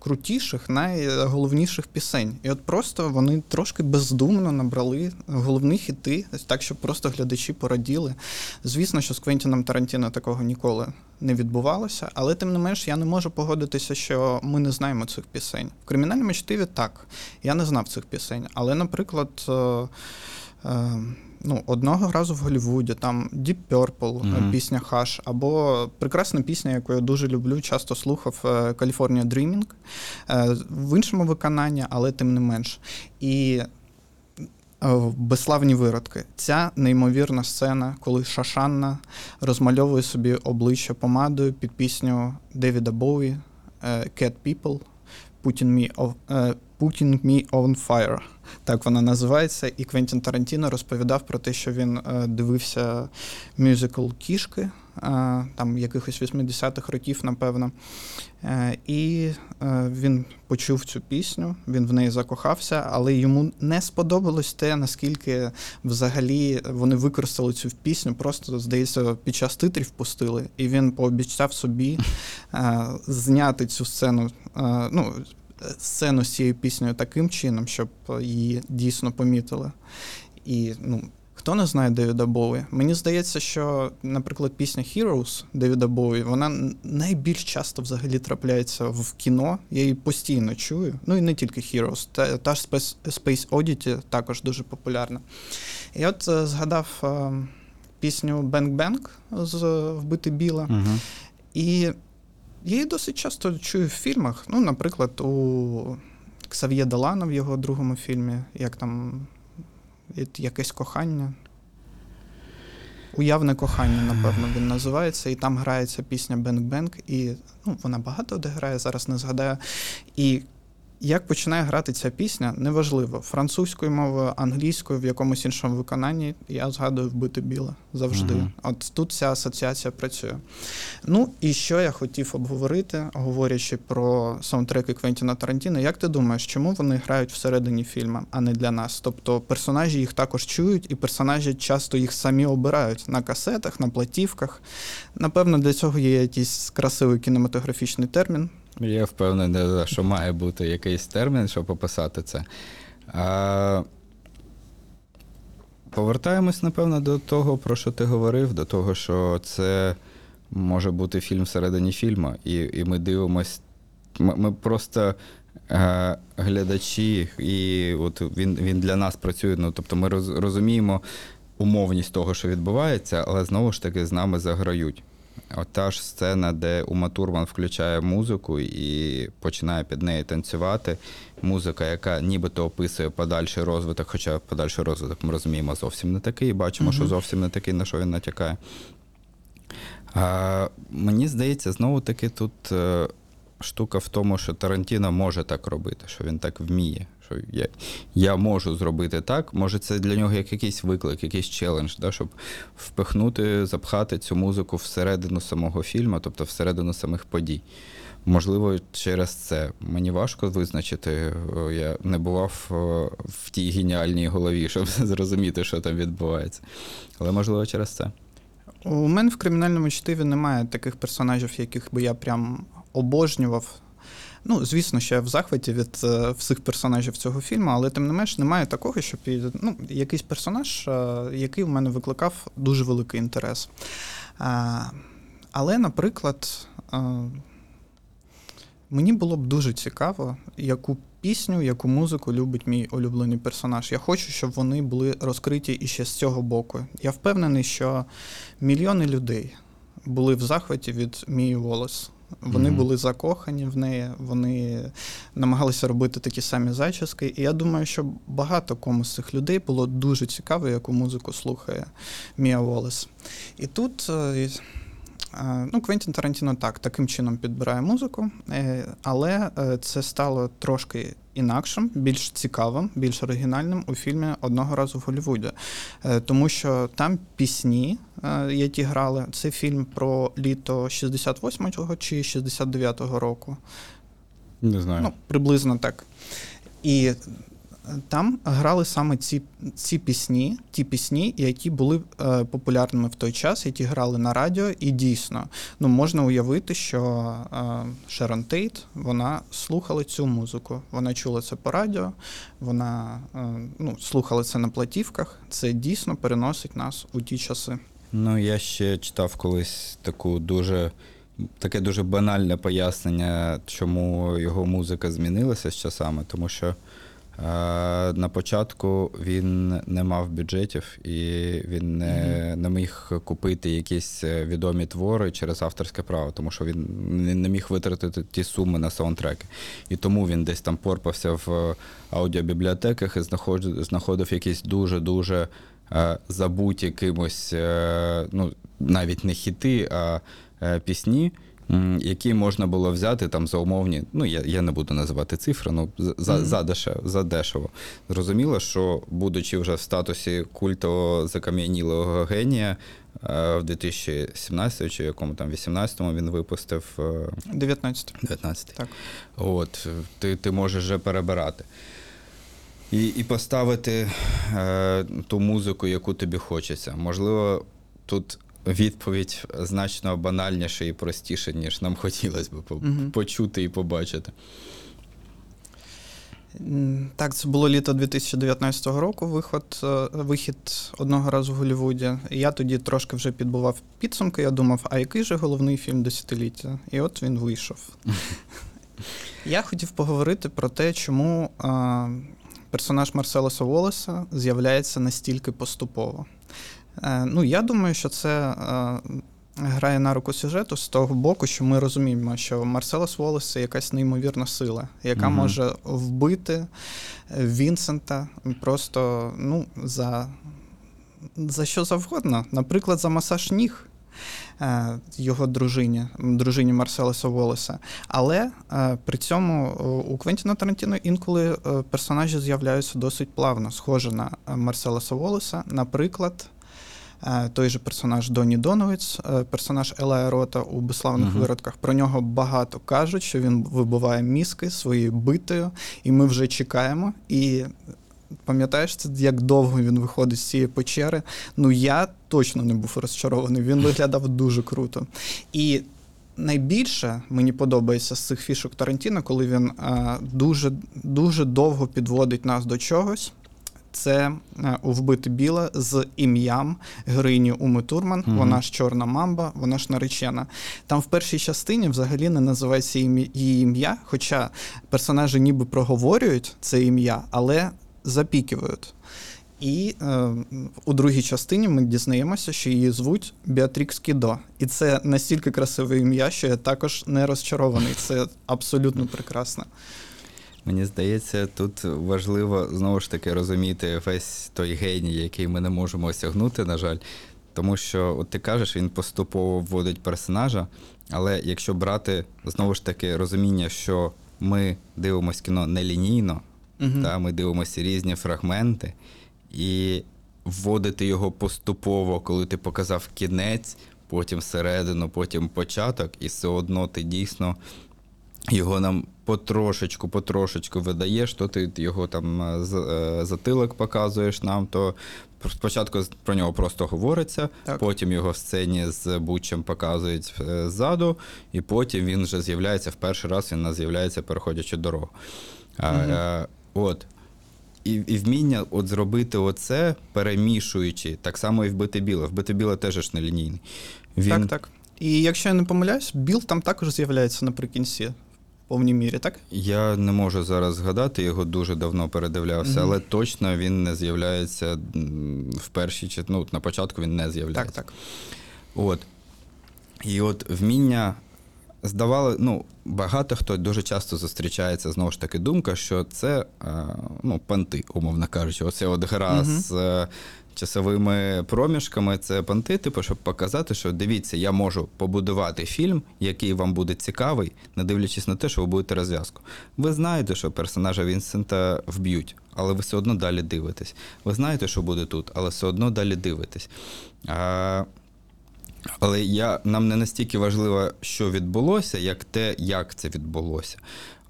найкрутіших, найголовніших пісень. І от просто вони трошки бездумно набрали головні хіти, так, щоб просто глядачі пораділи. Звісно, що з Квентіном Тарантіно такого ніколи не відбувалося, але тим не менш я не можу погодитися, що ми не знаємо цих пісень. В кримінальному чтиві так. Я не знав цих пісень. Але, наприклад, е, е, ну, одного разу в Голлівуді, там Deep Purple, е, пісня Хаш, або прекрасна пісня, яку я дуже люблю, часто слухав е, California Dreaming е, в іншому виконанні, але тим не менш. І безславні виродки. Ця неймовірна сцена, коли Шашанна розмальовує собі обличчя помадою під пісню Девіда Боуі Cat People Putting Me, of, е, Putting Me on Fire. Так вона називається. І Квентін Тарантіно розповідав про те, що він е, дивився мюзикл Кішки, е, там якихось 80-х років, напевно. Е, І він почув цю пісню, він в неї закохався, але йому не сподобалось те, наскільки взагалі вони використали цю пісню, просто, здається, під час титрів пустили. І він пообіцяв собі зняти цю сцену. ну, Сцену з цією піснею таким чином, щоб її дійсно помітили. І ну, хто не знає Девіда Боуі? Мені здається, що, наприклад, пісня Heroes Девіда Боуі, вона найбільш часто взагалі трапляється в кіно. Я її постійно чую. Ну і не тільки Heroes. Та, та ж Space, Space Oddity також дуже популярна. І от е, згадав е, пісню Bang з е, Вбити Біла. Угу. І я її досить часто чую в фільмах. Ну, наприклад, у Ксав'є Далана в його другому фільмі, як там якесь кохання. Уявне кохання, напевно, він називається, і там грається пісня Бенк Бенк, і ну, вона багато де грає, зараз не згадаю. І як починає грати ця пісня, неважливо. Французькою мовою, англійською, в якомусь іншому виконанні, я згадую вбити біле завжди. Мгм. От тут ця асоціація працює. Ну і що я хотів обговорити, говорячи про саундтреки Квентіна Тарантіно, як ти думаєш, чому вони грають всередині фільму, а не для нас? Тобто персонажі їх також чують, і персонажі часто їх самі обирають на касетах, на платівках. Напевно, для цього є якийсь красивий кінематографічний термін. Я впевнений, що має бути якийсь термін, щоб описати це. А, повертаємось, напевно, до того, про що ти говорив, до того, що це може бути фільм всередині фільму, і, і ми дивимось. Ми, ми просто е, глядачі, і от він, він для нас працює. Ну, тобто ми роз, розуміємо умовність того, що відбувається, але знову ж таки з нами заграють. От та ж сцена, де Ума Турман включає музику і починає під неї танцювати. Музика, яка нібито описує подальший розвиток, хоча подальший розвиток ми розуміємо зовсім не такий, і бачимо, що зовсім не такий, на що він натякає. А, мені здається, знову таки тут е, штука в тому, що Тарантіно може так робити, що він так вміє. Що я, я можу зробити так. Може, це для нього як якийсь виклик, якийсь челендж, да, щоб впихнути, запхати цю музику всередину самого фільму, тобто всередину самих подій. Можливо, через це мені важко визначити. Я не бував в тій геніальній голові, щоб *laughs* зрозуміти, що там відбувається. Але можливо через це. У мене в кримінальному чтиві немає таких персонажів, яких би я прям обожнював. Ну, звісно, я в захваті від е, всіх персонажів цього фільму, але тим не менш немає такого, щоб ну, якийсь персонаж, е, який в мене викликав дуже великий інтерес. А, але, наприклад, е, мені було б дуже цікаво, яку пісню, яку музику любить мій улюблений персонаж. Я хочу, щоб вони були розкриті іще з цього боку. Я впевнений, що мільйони людей були в захваті від Мії Волос. Вони Мгм. були закохані в неї, вони намагалися робити такі самі зачіски. І я думаю, що багато кому з цих людей було дуже цікаво, яку музику слухає Мія Волес. І тут е, ну, Квентін Тарантіно так, таким чином підбирає музику, е, але е, це стало трошки інакшим, більш цікавим, більш оригінальним у фільмі Одного разу в Голлівуді. Е, Тому що там пісні, е, які грали, це фільм про літо 68-го чи 69-го року. Не знаю. Ну, приблизно так. І е, там грали саме ці, ці пісні, ті пісні, які були е, популярними в той час, які грали на радіо, і дійсно ну, можна уявити, що е, Шерон Тейт вона слухала цю музику. Вона чула це по радіо, вона е, ну, слухала це на платівках. Це дійсно переносить нас у ті часи. Ну, я ще читав колись таку дуже. Таке дуже банальне пояснення, чому його музика змінилася з часами, тому що на початку він не мав бюджетів і він не, не міг купити якісь е, відомі твори через авторське право, тому що він не, міг витратити ті суми на саундтреки. І тому він десь там порпався в аудіобібліотеках і знаходив, знаходив якісь дуже-дуже е, забуті кимось, е, ну, навіть не хіти, а е, пісні, які можна було взяти там за умовні. Ну, я, я не буду називати цифри, ну за, за, Мгм. за, дешево, за дешево. Зрозуміло, що будучи вже в статусі культового закам'янілого генія, е, в 2017 чи якому там 18-му він випустив е, 19. 19 Так. От, ти, ти можеш вже перебирати. І, і поставити е, ту музику, яку тобі хочеться. Можливо, тут відповідь значно банальніша і простіша, ніж нам хотілося б по- почути і побачити. Так, це було літо 2019 року. Виход, е, вихід одного разу в Голлівуді. Я тоді трошки вже підбував підсумки. Я думав, а який же головний фільм десятиліття? І от він вийшов. *laughs* Я хотів поговорити про те, чому е, персонаж Марселоса Волеса з'являється настільки поступово. Е, ну, я думаю, що це е, грає на руку сюжету з того боку, що ми розуміємо, що Марселос Волес це якась неймовірна сила, яка Мгм. може вбити Вінсента просто ну, за, за що завгодно. Наприклад, за масаж ніг. е, його дружині, дружині Марселеса Волеса. Але при цьому у Квентіна Тарантіно інколи персонажі з'являються досить плавно, схожі на е, Марселеса Волеса. Наприклад, той же персонаж Доні Доновиц, е, персонаж Елая Рота у безславних Мгм. виродках. Про нього багато кажуть, що він вибиває мізки своєю битою, і ми вже чекаємо. І пам'ятаєш, це як довго він виходить з цієї печери. Ну я точно не був розчарований. Він виглядав дуже круто. І найбільше мені подобається з цих фішок Тарантіно, коли він е, дуже, дуже довго підводить нас до чогось. Це е, у вбити біла з ім'ям героїні Уми Турман. Мгм. Вона ж чорна мамба, вона ж наречена. Там в першій частині взагалі не називається її ім'я, хоча персонажі ніби проговорюють це ім'я, але запікують. І е, у другій частині ми дізнаємося, що її звуть Біатрікс Кідо. І це настільки красиве ім'я, що я також не розчарований. Це абсолютно прекрасно. Мені здається, тут важливо знову ж таки розуміти весь той геній, який ми не можемо осягнути, на жаль. Тому що, от ти кажеш, він поступово вводить персонажа, але якщо брати знову ж таки розуміння, що ми дивимося кіно нелінійно, Мгм. та, ми дивимося різні фрагменти, і вводити його поступово, коли ти показав кінець, потім середину, потім початок, і все одно ти дійсно його нам потрошечку, потрошечку видаєш, то ти його там е, е, затилок показуєш нам, то спочатку про нього просто говориться, Так. потім його в сцені з Бучем показують е, ззаду, і потім він вже з'являється в перший раз, він нас з'являється переходячи дорогу. А, е, от. І, і вміння от зробити оце, перемішуючи, так само і вбити біле. Вбити біле теж ж не лінійний. Він, Так, так. І якщо я не помиляюсь, Біл там також з'являється наприкінці, повній мірі, так? Я не можу зараз згадати, його дуже давно передивлявся, Мгм. але точно він не з'являється в першій чи ну, на початку він не з'являється. Так, так. От. І от вміння здавали, ну, багато хто дуже часто зустрічається знову ж таки думка, що це е, ну, панти, умовно кажучи. Оце от гра Мгм. з е, часовими проміжками, це панти, типу, щоб показати, що дивіться, я можу побудувати фільм, який вам буде цікавий, не дивлячись на те, що ви будете розв'язку. Ви знаєте, що персонажа Вінсента вб'ють, але ви все одно далі дивитесь. Ви знаєте, що буде тут, але все одно далі дивитесь. А, але я, нам не настільки важливо, що відбулося, як те, як це відбулося.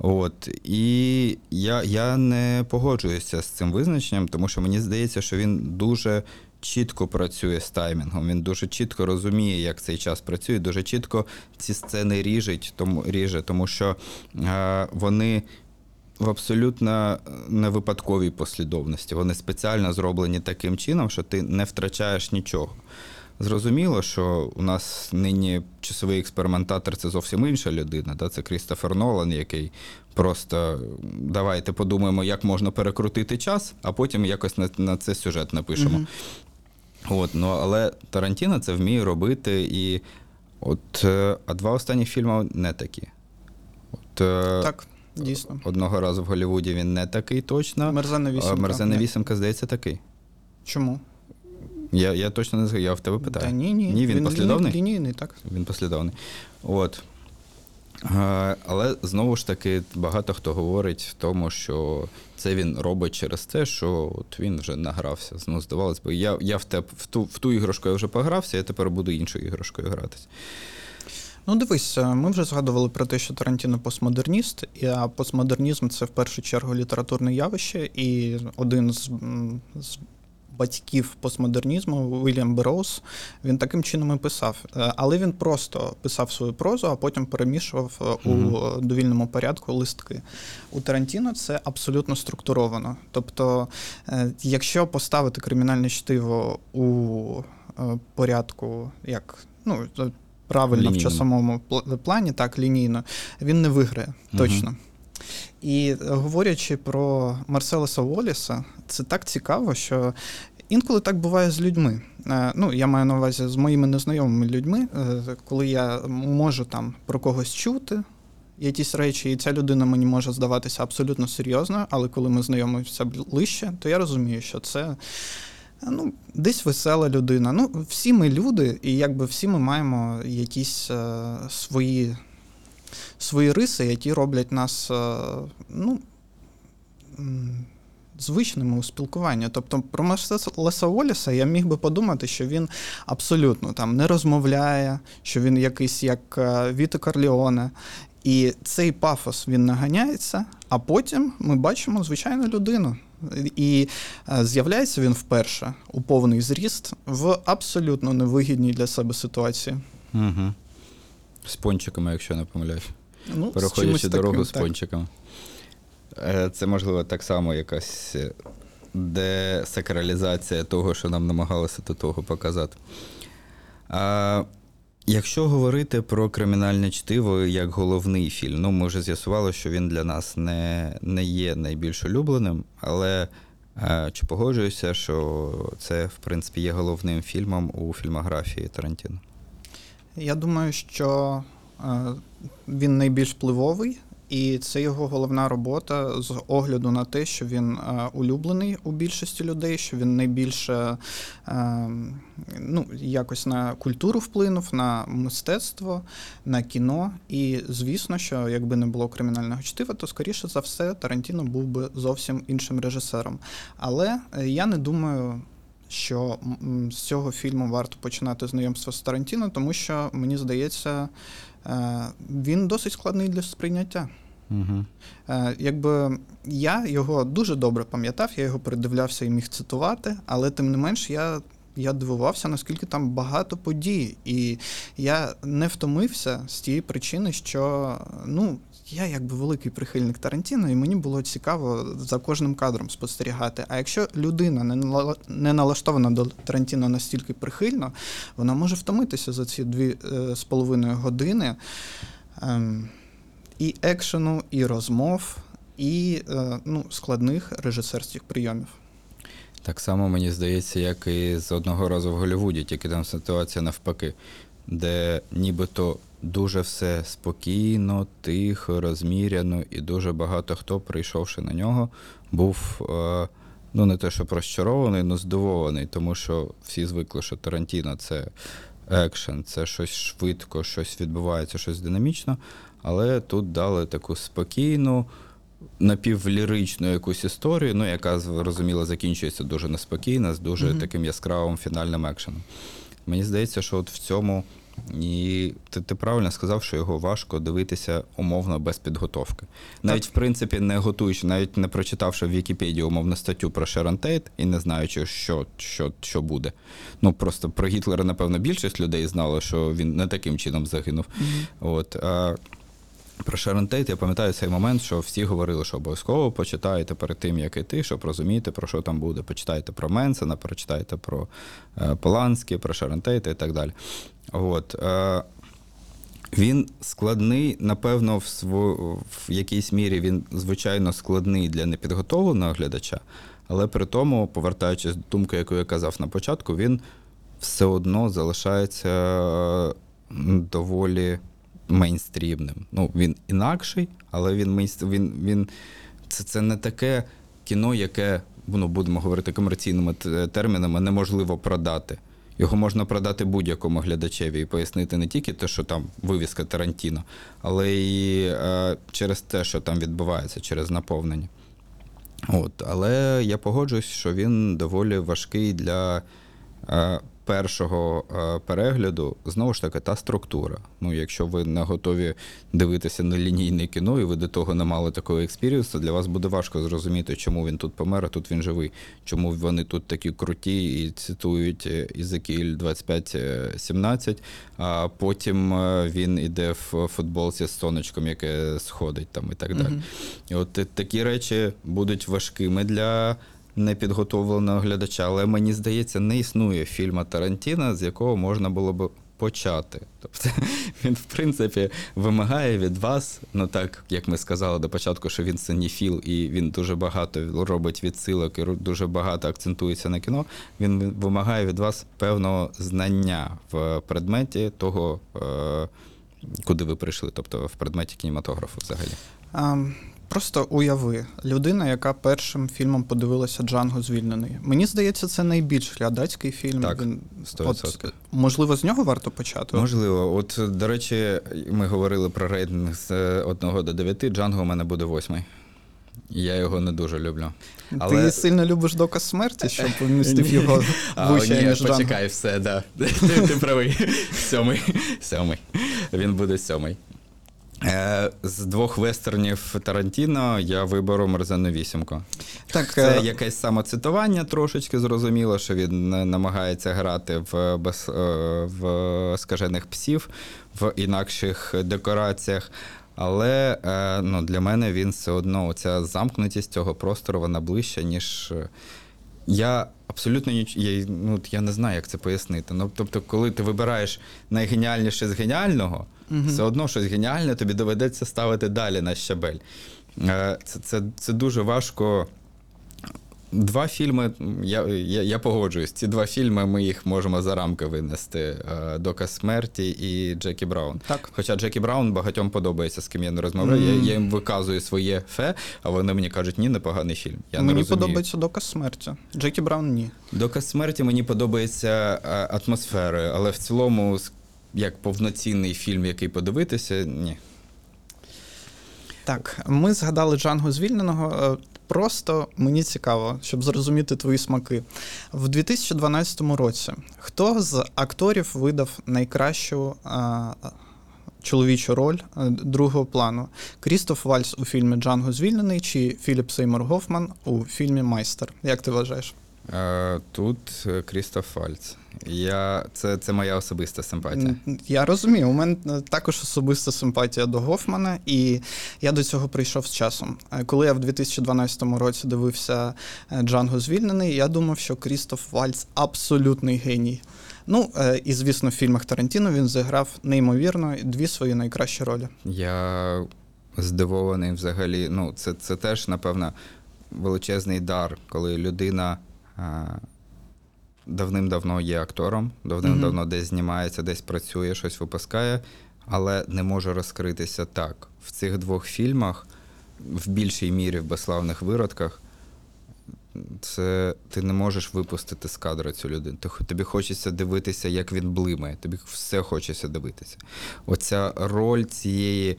От. І я, я не погоджуюся з цим визначенням, тому що мені здається, що він дуже чітко працює з таймінгом. Він дуже чітко розуміє, як цей час працює, дуже чітко ці сцени ріжить, тому, ріже, тому що е, вони в абсолютно невипадковій послідовності. Вони спеціально зроблені таким чином, що ти не втрачаєш нічого. Зрозуміло, що у нас нині часовий експериментатор це зовсім інша людина. Да? Це Крістофер Нолан, який просто давайте подумаємо, як можна перекрутити час, а потім якось на, на це сюжет напишемо. Мгм. От, ну, але Тарантіно це вміє робити, і от, е, а два останні фільми не такі. От, е, Так, дійсно. Одного разу в Голлівуді він не такий точно. Мерзена вісімка. Мерзена вісімка, здається, такий. Чому? Я, я точно не знаю, я в тебе питаю. Та ні, ні. Ні, він, послідовний? Лінійний, так. Він послідовний. От. Е, Але знову ж таки, багато хто говорить в тому, що це він робить через те, що от він вже награвся. Ну, здавалось би, я, я в, те, в, ту, в ту іграшку я вже погрався, я тепер буду іншою іграшкою гратись. Ну, дивись, е, ми вже згадували про те, що Тарантіно постмодерніст, а постмодернізм це в першу чергу літературне явище, і один з, з батьків постмодернізму Вільям Бероуз, він таким чином і писав. Е, Але він просто писав свою прозу, а потім перемішував е, у довільному порядку листки. У Тарантіно це абсолютно структуровано. Тобто, е, якщо поставити кримінальне чтиво у порядку, як ну, правильно в часовому плані, так, лінійно, він не виграє, точно. І говорячи про Марселеса Уолліса, це так цікаво, що інколи так буває з людьми. Е, Ну, я маю на увазі з моїми незнайомими людьми, е, коли я можу там про когось чути. Якісь речі, і ця людина мені може здаватися абсолютно серйозною, але коли ми знайомимося ближче, то я розумію, що це Ну, десь весела людина. Ну, всі ми люди, і якби всі ми маємо якісь е, свої, свої риси, які роблять нас е, ну, звичними у спілкуванні. Тобто про Марселеса Уолліса я міг би подумати, що він абсолютно там не розмовляє, що він якийсь як е, Віто Карліоне. І цей пафос він наганяється, а потім ми бачимо звичайну людину. І е, з'являється він вперше у повний зріст в абсолютно невигідній для себе ситуації. Угу. З пончиками, якщо не помиляюсь. Ну, Переходячи дорогу таким, з так. пончиками. Е, Це, можливо, так само якась е, десакралізація того, що нам намагалися до того показати. А, якщо говорити про кримінальне чтиво як головний фільм, ну ми вже з'ясували, що він для нас не, не є найбільш улюбленим, але е, чи погоджуюся, що це, в принципі, є головним фільмом у фільмографії Тарантіно? Я думаю, що е, він найбільш впливовий, і це його головна робота з огляду на те, що він е, улюблений у більшості людей, що він найбільше е, ну, якось на культуру вплинув, на мистецтво, на кіно. І звісно, що якби не було кримінального чтива, то скоріше за все Тарантіно був би зовсім іншим режисером. Але е, я не думаю. Що з цього фільму варто починати знайомство з Тарантіно, тому що мені здається, він досить складний для сприйняття. Е, Якби я його дуже добре пам'ятав, я його передивлявся і міг цитувати, але тим не менш я, я дивувався, наскільки там багато подій. І я не втомився з тієї причини, що ну, я якби великий прихильник Тарантіно, і мені було цікаво за кожним кадром спостерігати. А якщо людина не налаштована до Тарантіно настільки прихильно, вона може втомитися за ці дві е, з половиною години. Ем, і екшену, і розмов, і е, ну, складних режисерських прийомів. Так само мені здається, як і з одного разу в Голлівуді, тільки там ситуація навпаки, де нібито дуже все спокійно, тихо, розміряно, і дуже багато хто, прийшовши на нього, був е, ну не те, що розчарований, але здивований, тому що всі звикли, що Тарантіно це екшен, це щось швидко, щось відбувається, щось динамічно. Але тут дали таку спокійну, напівліричну якусь історію, ну, яка зрозуміло закінчується дуже неспокійно, з дуже Мгм. таким яскравим фінальним екшеном. Мені здається, що от в цьому і ти, ти правильно сказав, що його важко дивитися умовно без підготовки. Навіть, в принципі, не готуючи, навіть не прочитавши в Вікіпедії умовно статтю про Шерон Тейт і не знаючи, що, що, що буде. Ну просто про Гітлера, напевно, більшість людей знало, що він не таким чином загинув. От, а про Шерон Тейт я пам'ятаю цей момент, що всі говорили, що обов'язково почитайте перед тим, як іти, щоб розуміти, про що там буде. Почитайте про Менсена, прочитайте про е, Поланські, про Шерон Тейта і так далі. От, е, він складний, напевно, в, сво, в якійсь мірі він звичайно складний для непідготовленого глядача, але при тому, повертаючись до думки, яку я казав на початку, він все одно залишається доволі мейнстрімним. Ну, він інакший, але він мейнст... він, він... Це, це не таке кіно, яке, ну, будемо говорити комерційними термінами, неможливо продати. Його можна продати будь-якому глядачеві і пояснити не тільки те, що там вивіска Тарантіно, але і е, через те, що там відбувається, через наповнення. От, але я погоджуюсь, що він доволі важкий для е, першого е, перегляду. Знову ж таки, та структура. Ну, якщо ви не готові дивитися на лінійне кіно, і ви до того не мали такого експіріусу, для вас буде важко зрозуміти, чому він тут помер, а тут він живий. Чому вони тут такі круті і цитують е, Ізекіль 25-17, а потім е, він іде в футболці з сонечком, яке сходить там і так далі. Мгм. І от такі речі будуть важкими для непідготовленого глядача, але мені здається, не існує фільма Тарантіна, з якого можна було б почати. Тобто *laughs* він, в принципі, вимагає від вас, ну так як ми сказали до початку, що він синіфіл і він дуже багато робить відсилок і дуже багато акцентується на кіно. Він вимагає від вас певного знання в предметі того, е, куди ви прийшли, тобто в предметі кінематографу взагалі. А, просто уяви, людина, яка першим фільмом подивилася Джанго звільнений. Мені здається, це найбільш глядацький фільм. Так, 100%. можливо, з нього варто почати. Можливо, от до речі, ми говорили про рейтинг з 1 до 9. Джанго у мене буде восьмий. Я його не дуже люблю. Але- Ти сильно любиш доказ смерті, щоб помістив його вище, ні, ніж Джанго. почекай, все, да. *laughs* Ти, ти правий. Сьомий. Сьомий. Він буде сьомий. Е, з двох вестернів Тарантіно я виберу мерзенну вісімку. Так, Це е, якесь самоцитування трошечки зрозуміло, що він е, намагається грати в, без, в скажених псів в інакших декораціях. Але ну, для мене він все одно, оця замкнутість цього простору, вона ближча, ніж. Я абсолютно ніч... я, ну, я не знаю, як це пояснити. Ну, тобто, коли ти вибираєш найгеніальніше з геніального, Мгм. все одно щось геніальне тобі доведеться ставити далі на щабель. Е, Це, це, це дуже важко. Два фільми, я, я, я погоджуюсь, ці два фільми ми їх можемо за рамки винести: е, Доказ смерті і Джекі Браун. Так. Хоча Джекі Браун багатьом подобається, з ким я не розмовляю. Я, я їм виказую своє фе, а вони мені кажуть, ні, непоганий фільм. Я не Мені розумію. подобається доказ смерті. Джекі Браун ні. Доказ смерті мені подобається е, атмосферою, але в цілому, як повноцінний фільм, який подивитися, ні. Так, ми згадали Джанго звільненого. Е, Просто мені цікаво, щоб зрозуміти твої смаки. В 2012 році хто з акторів видав найкращу а, чоловічу роль е, другого плану? Крістоф Вальс у фільмі Джанго звільнений чи Філіп Сеймур Гофман у фільмі Майстер? Як ти вважаєш? Е, Тут е, Крістоф Вальц. Я, це, це моя особиста симпатія. Я розумію. У мене е, також особиста симпатія до Гофмана, і я до цього прийшов з часом. Коли я в 2012 році дивився Джанго звільнений, я думав, що Крістоф Вальц абсолютний геній. Ну, і звісно, в фільмах Тарантіно він зіграв неймовірно дві свої найкращі ролі. Я здивований взагалі. Ну, це, це теж, напевно, величезний дар, коли людина давним-давно є актором, давним-давно десь знімається, десь працює, щось випускає, але не може розкритися так. В цих двох фільмах, в більшій мірі в безславних виродках, це ти не можеш випустити з кадра цю людину. Тобі хочеться дивитися, як він блимає. Тобі все хочеться дивитися. Оця роль цієї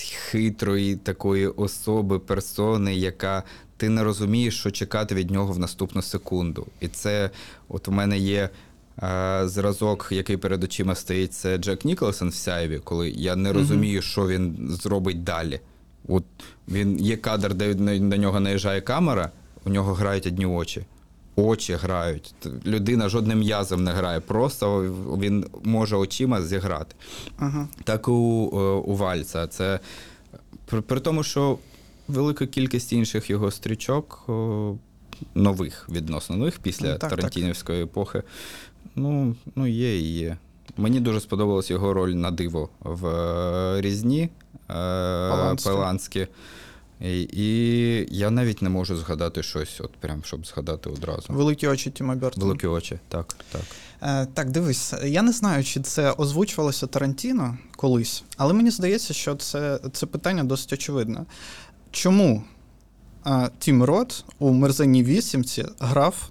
хитрої такої особи, персони, яка ти не розумієш, що чекати від нього в наступну секунду. І це, от у мене є. е, Зразок, який перед очима стоїть, це Джек Ніколсон в сяйві, коли я не розумію, що він зробить далі. От він є кадр, де на, нього наїжджає камера, у нього грають одні очі. Очі грають. Людина жодним м'язом не грає, просто він може очима зіграти. Ага. Так і у, е, у Вальца. Це при, при тому, що велика кількість інших його стрічок, нових відносно нових після Ну, так, Тарантінівської епохи, ну, ну є і є. Мені дуже сподобалась його роль на диво в е, Різні е. Поланські. І, і я навіть не можу згадати щось, от прям, щоб згадати одразу. Великі очі Тіма Бертона. Великі очі, так, так. Е, так, дивись, я не знаю, чи це озвучувалося Тарантіно колись, але мені здається, що це, це питання досить очевидне. Чому е, Тім Рот у мерзенній вісімці грав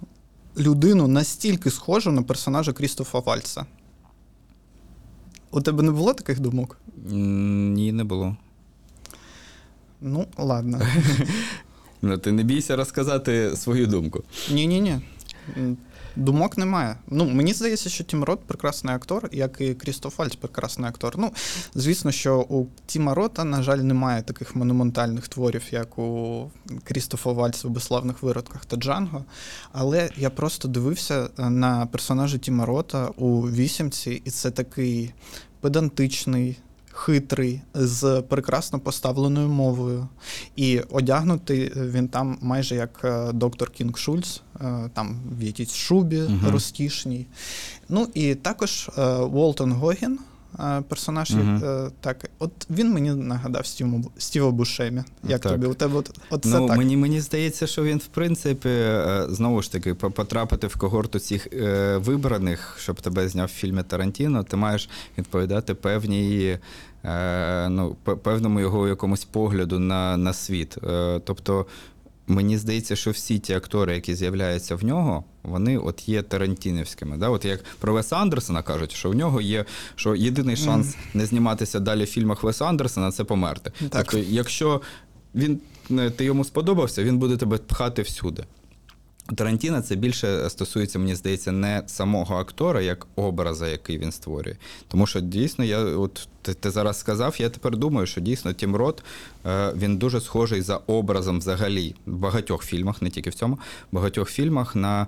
людину настільки схожу на персонажа Крістофа Вальца? У тебе не було таких думок? Ні, не було. Ну, ладно. *laughs* Ну, ти не бійся розказати свою думку. Ні, ні, ні. Думок немає. Ну, мені здається, що Тім Рот прекрасний актор, як і Крістоф Вальц прекрасний актор. Ну, звісно, що у Тіма Рота, на жаль, немає таких монументальних творів, як у Крістофа Вальца в безславних виродках та Джанго. Але я просто дивився е, на персонажа Тіма Рота у вісімці, і це такий педантичний. Хитрий, з прекрасно поставленою мовою. І одягнутий він там майже як е, доктор Кінг Шульц, е, там в якійсь шубі угу. розкішній. Ну і також Волтон Гогін, е, персонаж. Мгм. е, Так, от він мені нагадав Стіву, Стіва Бушемі. Як Так. тобі? У тебе от, от це ну, так. мені, мені здається, що він, в принципі, е, знову ж таки, потрапити в когорту цих е, вибраних, щоб тебе зняв в фільмі Тарантіно, ти маєш відповідати певній, е, ну, певному його якомусь погляду на, на світ. Е, тобто, мені здається, що всі ті актори, які з'являються в нього, вони от є тарантінівськими. Да? От як про Веса Андерсона кажуть, що в нього є що єдиний шанс не зніматися далі в фільмах Веса Андерсона це померти. Так. Тобто, якщо він е, ти йому сподобався, він буде тебе пхати всюди. Тарантіна це більше стосується, мені здається, не самого актора, як образа, який він створює. Тому що дійсно, я от ти, ти зараз сказав, я тепер думаю, що дійсно Тім Рот е, він дуже схожий за образом взагалі в багатьох фільмах, не тільки в цьому, в багатьох фільмах на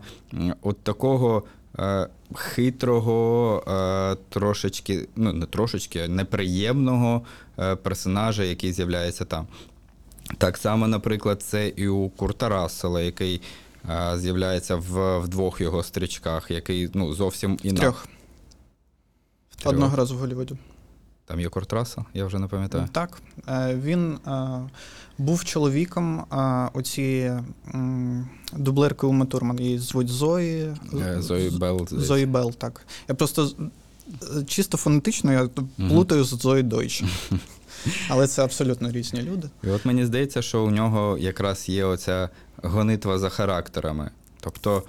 от такого. е, Хитрого, е, трошечки, ну не трошечки, неприємного персонажа, який з'являється там. Так само, наприклад, це і у Курта Рассела, який з'являється в, в двох його стрічках, який ну, зовсім інакше. Трьох. Одного разу в Голлівуді. Там є Курт Рассел, я вже не пам'ятаю. Так. Е, Він е, був чоловіком е, оці дублерки Уми Турман. Її звуть Зої. Е, Зої Белл. Зої Белл, так. Я просто е, чисто фонетично я плутаю з Зої Дойч. *laughs* Але це абсолютно різні люди. І от мені здається, що у нього якраз є оця гонитва за характерами. Тобто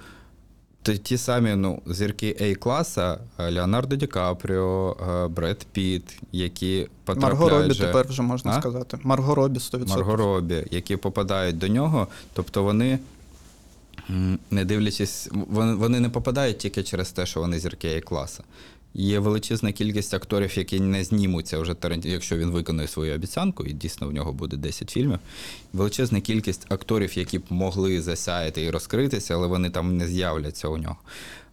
ті, самі ну, зірки А-класа, е, Леонардо Ді Капріо, е, Бред Піт, які Марго потрапляють Робі же, тепер вже можна А? сказати. Марго Робі 100%. Марго Робі, які попадають до нього, тобто вони. Не дивлячись, вони, вони не попадають тільки через те, що вони зірки А-класа. Є величезна кількість акторів, які не знімуться вже якщо він виконує свою обіцянку, і дійсно в нього буде 10 фільмів. Величезна кількість акторів, які б могли засяяти і розкритися, але вони там не з'являться у нього.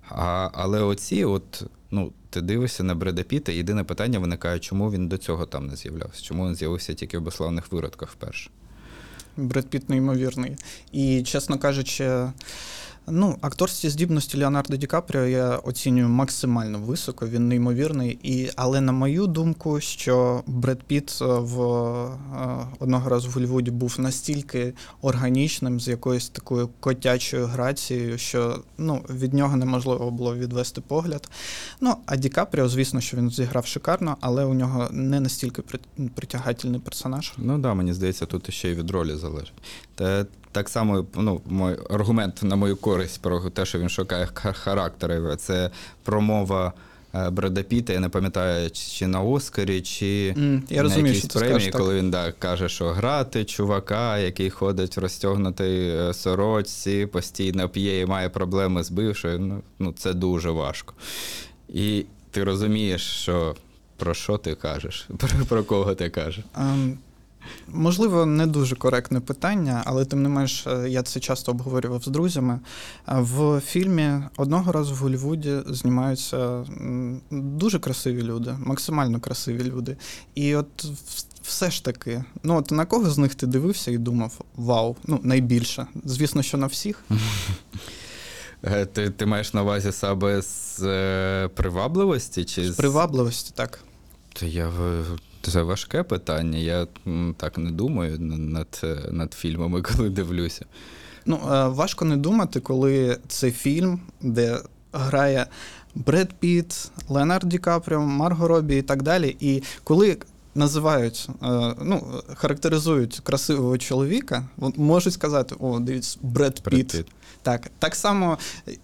А, але оці, от, ну, ти дивишся на Бреда Піта, єдине питання виникає, чому він до цього там не з'являвся? Чому він з'явився тільки в безславних виродках вперше? Бред Піт неймовірний. І, чесно кажучи, ну, акторські здібності Леонардо Ді Капріо я оцінюю максимально високо, він неймовірний. І, але на мою думку, що Бред Піт е, в е, одного разу в Голлівуді був настільки органічним, з якоюсь такою котячою грацією, що ну, від нього неможливо було відвести погляд. Ну, а Ді Капріо, звісно, що він зіграв шикарно, але у нього не настільки притягательний персонаж. Ну так, да, мені здається, тут ще й від ролі залежить. Та, так само, ну, мой аргумент на мою користь про те, що він шукає ха- характери, це промова е, Бреда Піта, я не пам'ятаю, чи на Оскарі, чи М, я на розумію, якійсь що премії, так. коли він да, каже, що грати чувака, який ходить в розтягнутій е, сорочці, постійно п'є і має проблеми з бившою, ну, ну це дуже важко. І ти розумієш, що про що ти кажеш, *laughs* про, про кого ти кажеш. Ем, Можливо, не дуже коректне питання, але тим не менш, е, я це часто обговорював з друзями. Е, В фільмі одного разу в Голлівуді знімаються дуже красиві люди, максимально красиві люди. І от все ж таки, ну от на кого з них ти дивився і думав, вау, ну найбільше. Звісно, що на всіх. Е, Ти, ти маєш на увазі саме з е, привабливості чи З привабливості, так. Та я це важке питання. Я так не думаю над, е, над фільмами, *laughs* коли дивлюся. Ну, е, важко не думати, коли це фільм, де грає Бред Піт, Леонард Ді Капріо, Марго Робі і так далі. І коли називають, е, ну, характеризують красивого чоловіка, можуть сказати: о, дивіться, Бред. Піт. Так, так само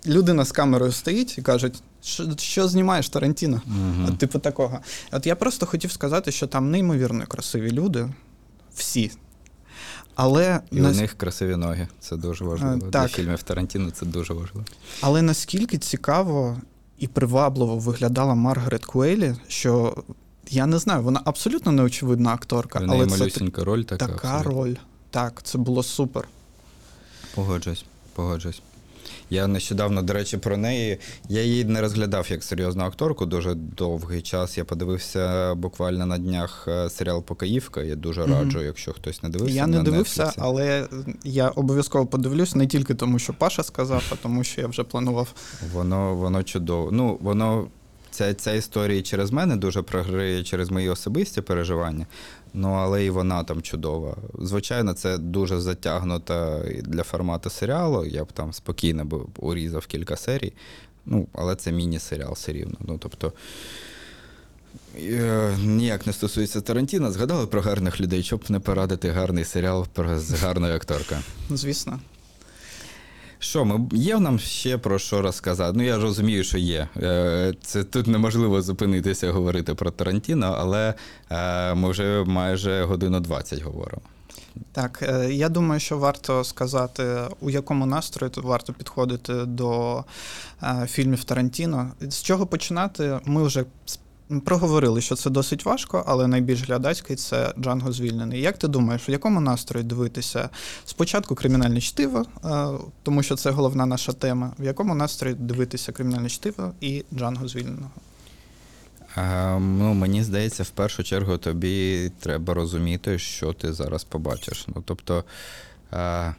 людина з камерою стоїть і кажуть, що, що знімаєш Тарантіно? Мгм. От, типу такого. От я просто хотів сказати, що там неймовірно красиві люди, всі. Але І у них красиві ноги. Це дуже важливо. Е, Для фільмів Тарантіно це дуже важливо. Але наскільки цікаво і привабливо виглядала Маргарет Куейлі, що я не знаю, вона абсолютно неочевидна акторка, В неї але це роль така. така абсолютно. роль. Так, це було супер. Погоджуюсь, погоджуюсь. Я нещодавно, до речі, про неї. Я її не розглядав як серйозну акторку дуже довгий час. Я подивився буквально на днях е, серіал Покаївка. Я дуже раджу, якщо хтось не дивився. я не на дивився, Netflix. але я обов'язково подивлюсь не тільки тому, що Паша сказав, а тому, що я вже планував. Воно, воно чудово. Ну, воно ця, ця історія через мене дуже програє через мої особисті переживання. Ну, але і вона там чудова. Звичайно, це дуже затягнута для формату серіалу. Я б там спокійно б урізав кілька серій. Ну, але це міні-серіал все рівно. Ну, тобто, е, ніяк не стосується Тарантіна. Згадали про гарних людей, щоб не порадити гарний серіал про з гарною акторкою. Звісно. Що, ми є нам ще про що розказати? Ну, я розумію, що є. Е, Це тут неможливо зупинитися говорити про Тарантіно, але е, ми вже майже годину 20 говоримо. Так, е, я думаю, що варто сказати, у якому настрої варто підходити до фільмів Тарантіно. З чого починати? Ми вже проговорили, що це досить важко, але найбільш глядацький це Джанго звільнений. Як ти думаєш, в якому настрої дивитися? Спочатку кримінальне чтиво, е, тому що це головна наша тема. В якому настрої дивитися кримінальне чтиво і Джанго звільненого? Е, Ну, мені здається, в першу чергу тобі треба розуміти, що ти зараз побачиш. Ну, тобто, е,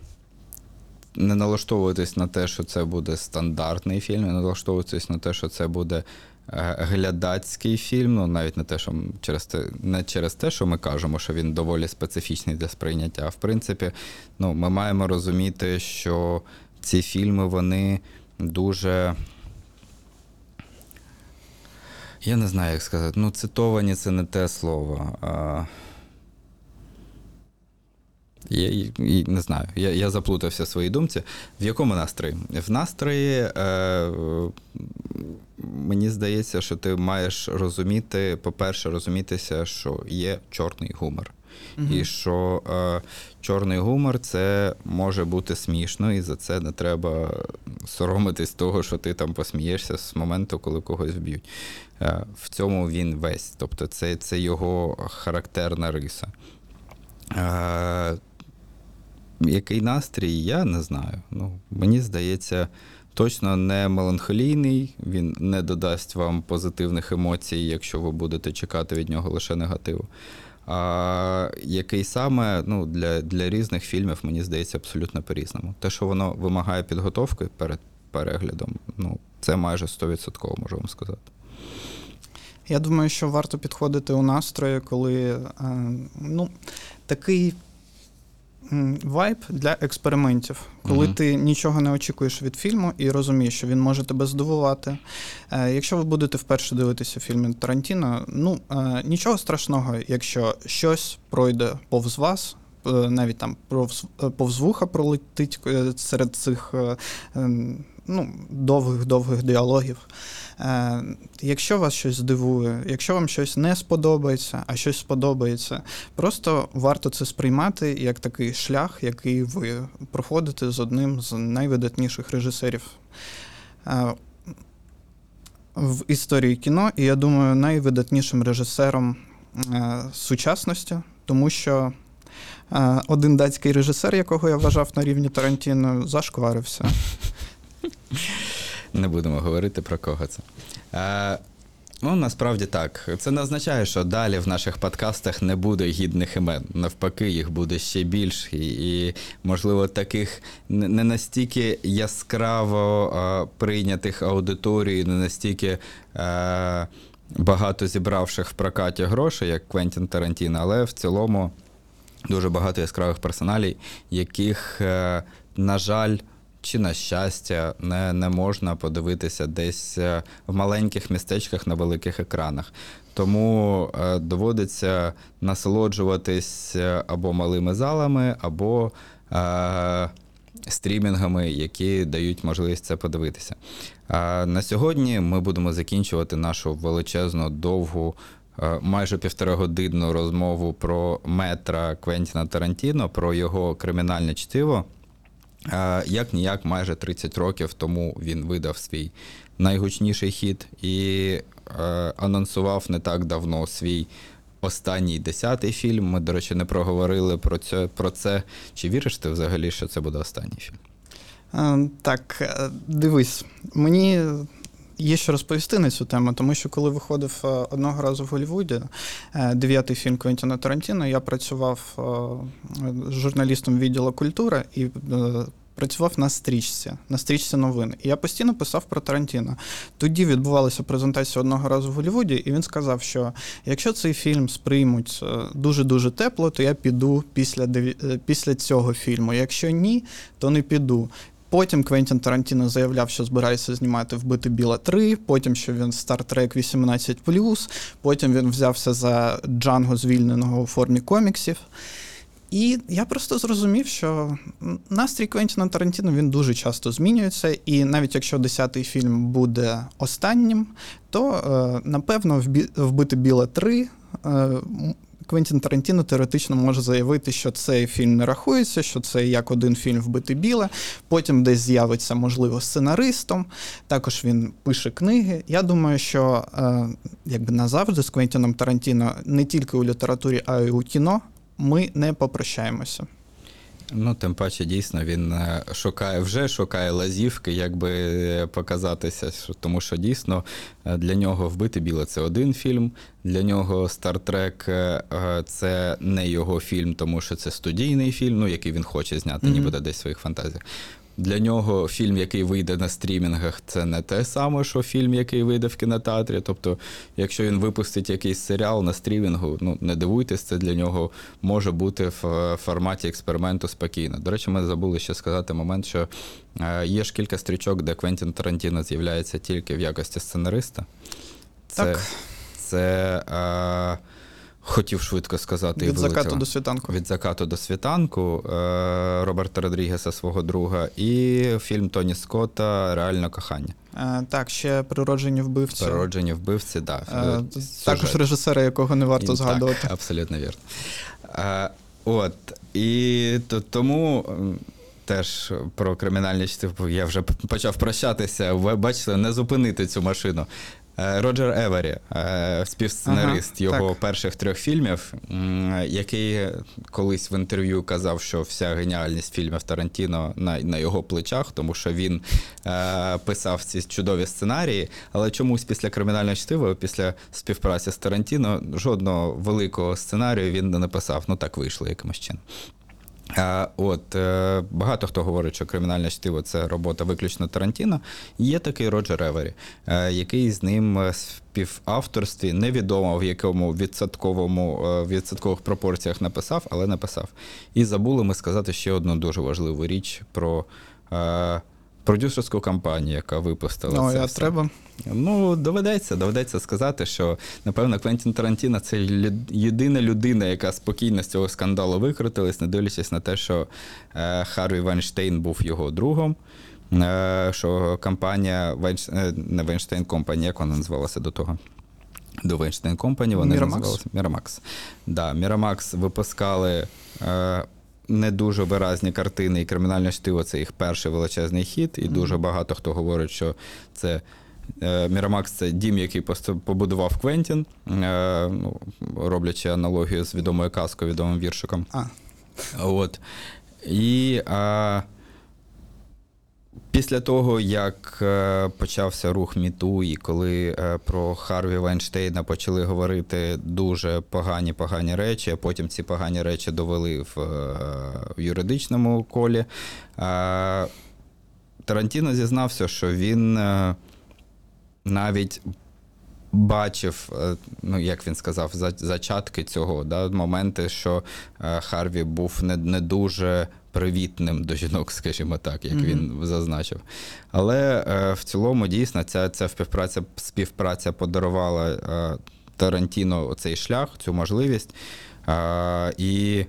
не налаштовуватись на те, що це буде стандартний фільм, не налаштовуватись на те, що це буде глядацький фільм. Ну, навіть не те, що через те, не через те, що ми кажемо, що він доволі специфічний для сприйняття. А в принципі, ну, ми маємо розуміти, що ці фільми вони дуже. Я не знаю, як сказати. Ну, цитовані це не те слово. А... Я, і- не знаю, я, я заплутався в своїй думці. В якому настрої? В настрої е, мені здається, що ти маєш розуміти, по-перше, розумітися, що є чорний гумор. І що е, чорний гумор це може бути смішно, і за це не треба соромитись того, що ти там посмієшся з моменту, коли когось вб'ють. Е, в цьому він весь. Тобто це, це його характерна риса. Е, який настрій, я не знаю. Ну, мені здається, точно не меланхолійний, він не додасть вам позитивних емоцій, якщо ви будете чекати від нього лише негативу. А який саме ну, для, для різних фільмів, мені здається, абсолютно по-різному. Те, що воно вимагає підготовки перед переглядом, ну, це майже 100% можу вам сказати. Я думаю, що варто підходити у настрої, коли е, ну, такий вайб для експериментів, коли Мгм. ти нічого не очікуєш від фільму і розумієш, що він може тебе здивувати. Е, Якщо ви будете вперше дивитися фільм Тарантіно, ну е, нічого страшного, якщо щось пройде повз вас. е, Навіть там повз, вуха пролетить серед цих ем, ну, довгих-довгих діалогів. Е, Якщо вас щось здивує, якщо вам щось не сподобається, а щось сподобається, просто варто це сприймати як такий шлях, який ви проходите з одним з найвидатніших режисерів е, в історії кіно, і я думаю, найвидатнішим режисером е, сучасності, тому що е, один датський режисер, якого я вважав на рівні Тарантіно, зашкварився. *laughs* Не будемо говорити про кого це. Е, ну, насправді так. Це не означає, що далі в наших подкастах не буде гідних імен. Навпаки, їх буде ще більш. І, можливо, таких не настільки яскраво е, прийнятих аудиторією, не настільки. Е, Багато зібравших в прокаті грошей, як Квентін Тарантіно, але в цілому дуже багато яскравих персоналій, яких, е, на жаль, чи на щастя, не, не можна подивитися десь е, в маленьких містечках на великих екранах. Тому е, доводиться насолоджуватись е, або малими залами, або е, стрімінгами, які дають можливість це подивитися. А на сьогодні ми будемо закінчувати нашу величезну довгу. е, Майже півторагодинну розмову про метра Квентіна Тарантіно, про його кримінальне чтиво. Е, Як ніяк, майже 30 років тому він видав свій найгучніший хіт і е, анонсував не так давно свій останній десятий фільм. Ми, до речі, не проговорили про це. Про це. Чи віриш ти взагалі, що це буде останній фільм? Е, Так, е, дивись, мені є що розповісти на цю тему, тому що коли виходив е, одного разу в Голлівуді е, дев'ятий фільм Квентіна Тарантіно, я працював е, журналістом відділу культури і працював на стрічці, на стрічці новин. І я постійно писав про Тарантіно. Тоді відбувалася презентація одного разу в Голлівуді, і він сказав, що якщо цей фільм сприймуть дуже-дуже тепло, то я піду після, після цього фільму. Якщо ні, то не піду. Потім Квентін Тарантіно заявляв, що збирається знімати Вбити Біла 3, потім що він Trek 18, потім він взявся за Джанго звільненого у формі коміксів. І я просто зрозумів, що настрій Квентіна Тарантіно він дуже часто змінюється, і навіть якщо десятий фільм буде останнім, то е, напевно вбити біле 3 е, м- Квентін Тарантіно теоретично може заявити, що цей фільм не рахується, що це як один фільм вбити біле. Потім десь з'явиться, можливо, сценаристом. Також він пише книги. Я думаю, що е, якби назавжди з Квентіном Тарантіно не тільки у літературі, а й у кіно ми не попрощаємося. Ну, тим паче, дійсно, він е, шукає, вже шукає лазівки, як би е, показатися. Тому що дійсно е, для нього вбити біле це один фільм. Для нього Стартрек це не його фільм, тому що це студійний фільм, ну який він хоче зняти, Мгм. ніби десь в своїх фантазіях. Для нього фільм, який вийде на стрімінгах, це не те саме, що фільм, який вийде в кінотеатрі. Тобто, якщо він випустить якийсь серіал на стрімінгу, ну не дивуйтесь, це для нього може бути в е, форматі експерименту спокійно. До речі, ми забули ще сказати момент, що е, є ж кілька стрічок, де Квентін Тарантіно з'являється тільки в якості сценариста. Це, Так. це е, хотів швидко сказати. Від закату до світанку. Від закату до світанку е, Роберта Родрігеса, свого друга, і фільм Тоні Скотта Реальне кохання. Е, так, ще природжені вбивці. Перероджені вбивці, да. Е, Сюжет. також режисера, якого не варто І- згадувати. Так, абсолютно вірно. Е, от. І то, тому. Теж про кримінальні чтиво я вже почав прощатися. Ви бачите, не зупинити цю машину. Е, Роджер Евері, е, співсценарист Ага, його так. перших трьох фільмів, який колись в інтерв'ю казав, що вся геніальність фільмів Тарантіно на, на його плечах, тому що він е, писав ці чудові сценарії. Але чомусь після кримінального чтива, після співпраці з Тарантіно, жодного великого сценарію він не написав. Ну так вийшло якимось чином. От е, багато хто говорить, що кримінальне чтиво це робота виключно Тарантіно. Є такий Роджер Евері, е, який з ним в співавторстві невідомо в якому відсотковому е, відсоткових пропорціях написав, але написав. І забули ми сказати ще одну дуже важливу річ про продюсерську компанію, яка випустила Ну, це а все. треба. Ну, доведеться, доведеться сказати, що напевно Квентін Тарантіно це єдина людина, яка спокійно з цього скандалу викрутилась, не дивлячись на те, що е, Харві Вайнштейн був його другом. Е, що компанія Вайнш... е, не Weinstein Компанія, як вона називалася до того? До Weinstein Company вони Miramax? називалися Miramax. Да, Miramax випускали е, не дуже виразні картини, і кримінальне чтиво це їх перший величезний хіт, і дуже багато хто говорить, що це. е, Мірамакс це дім, який побудував Квентін, е, ну, роблячи аналогію з відомою казкою, відомим віршиком. А, От. І а, після того, як е, почався рух Міту, і коли е, про Харві Вайнштейна почали говорити дуже погані погані речі, а потім ці погані речі довели в, е, в юридичному колі. Тарантіно зізнався, що він навіть бачив, ну як він сказав, зачатки цього, да, моменти, що Харві був не, не дуже привітним до жінок, скажімо так, як Мгм. він зазначив. Але е, в цілому дійсно ця, ця співпраця, співпраця подарувала е, Тарантіно цей шлях, цю можливість. Е, і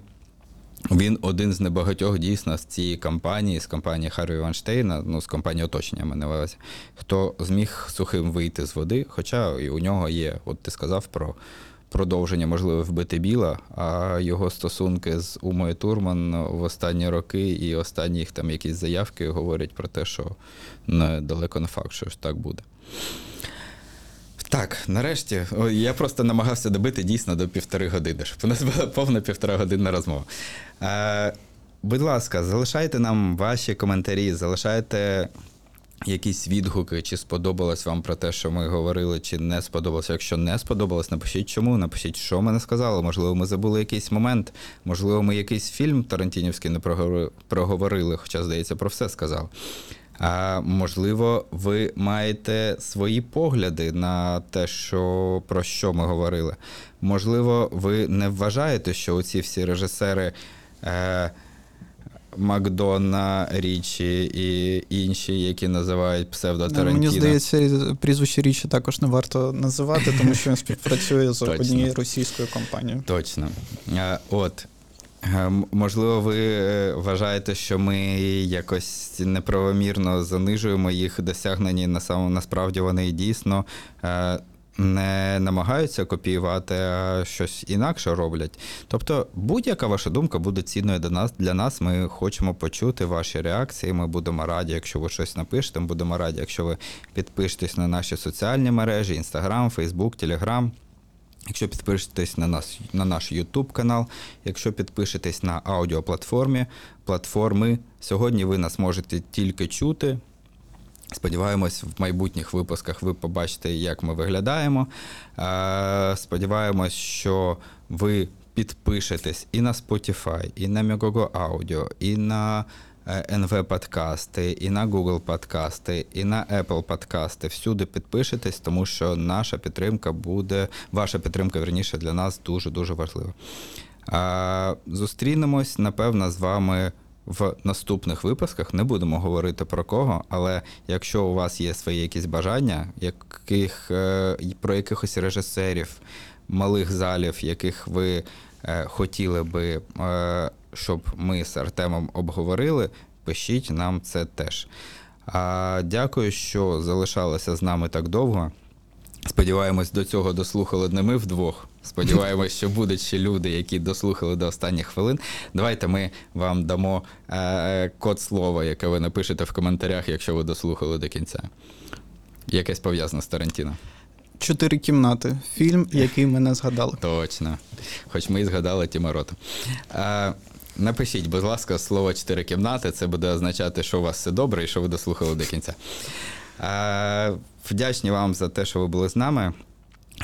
він один з небагатьох дійсно з цієї компанії, з компанії Харві Ванштейна, ну з компанії оточення мене на хто зміг сухим вийти з води. Хоча і у нього є, от ти сказав про продовження, можливо, вбити біла, а його стосунки з Умою Турман в останні роки і останні їх там якісь заявки говорять про те, що не, далеко не факт, що ж так буде. Так, нарешті, я просто намагався добити дійсно до півтори години, щоб у нас була повна півтора годинна розмова. Е, будь ласка, залишайте нам ваші коментарі, залишайте якісь відгуки, чи сподобалось вам про те, що ми говорили, чи не сподобалось. Якщо не сподобалось, напишіть чому, напишіть, що ми не сказали. Можливо, ми забули якийсь момент, можливо, ми якийсь фільм Тарантінівський не проговорили, хоча, здається, про все сказав. А можливо, ви маєте свої погляди на те, що, про що ми говорили. Можливо, ви не вважаєте, що оці всі режисери. Е, Макдона, Річі і інші, які називають псевдо Ну, Мені здається, прізвище річі також не варто називати, тому що він співпрацює з *laughs* однією російською компанією. Точно. От. Можливо, ви е, вважаєте, що ми якось неправомірно занижуємо їх досягнення. На самому насправді вони дійсно е, не намагаються копіювати, а щось інакше роблять. Тобто, будь-яка ваша думка буде цінною для нас. Для нас ми хочемо почути ваші реакції. Ми будемо раді, якщо ви щось напишете. Ми будемо раді, якщо ви підпишетесь на наші соціальні мережі: Інстаграм, Фейсбук, Телеграм. Якщо підпишетесь на нас на наш YouTube канал, якщо підпишетесь на аудіоплатформі, платформи, сьогодні ви нас можете тільки чути. Сподіваємось, в майбутніх випусках ви побачите, як ми виглядаємо. Е, Сподіваємось, що ви підпишетесь і на Spotify, і на Megogo Audio, і на е, NV подкасти, і на Google подкасти, і на Apple подкасти. Всюди підпишетесь, тому що наша підтримка буде, ваша підтримка, верніше, для нас дуже дуже важлива. Зустрінемось, напевно, з вами в наступних випусках. Не будемо говорити про кого, але якщо у вас є свої якісь бажання, яких, е, про якихось режисерів, малих залів, яких ви е, хотіли би, е, щоб ми з Артемом обговорили, пишіть нам це теж. Дякую, що залишалися з нами так довго. Сподіваємось, до цього дослухали не ми вдвох. Сподіваємось, що будуть ще люди, які дослухали до останніх хвилин. Давайте ми вам дамо е, код слова, яке ви напишете в коментарях, якщо ви дослухали до кінця. Якесь пов'язане з Тарантіно. Чотири кімнати. Фільм, який ми не згадали. Точно. Хоч ми і згадали Тіма Рота. Е, напишіть, будь ласка, слово чотири кімнати. Це буде означати, що у вас все добре і що ви дослухали до кінця. Е, вдячні вам за те, що ви були з нами.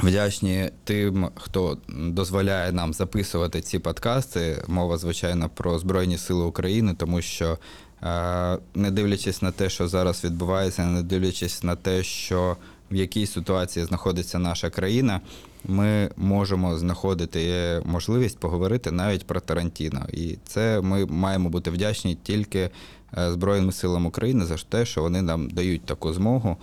Вдячні тим, хто дозволяє нам записувати ці подкасти. Мова, звичайно, про Збройні Сили України, тому що, е, не дивлячись на те, що зараз відбувається, не дивлячись на те, що в якій ситуації знаходиться наша країна, ми можемо знаходити можливість поговорити навіть про Тарантіно. І це ми маємо бути вдячні тільки е, Збройним силам України за те, що вони нам дають таку змогу.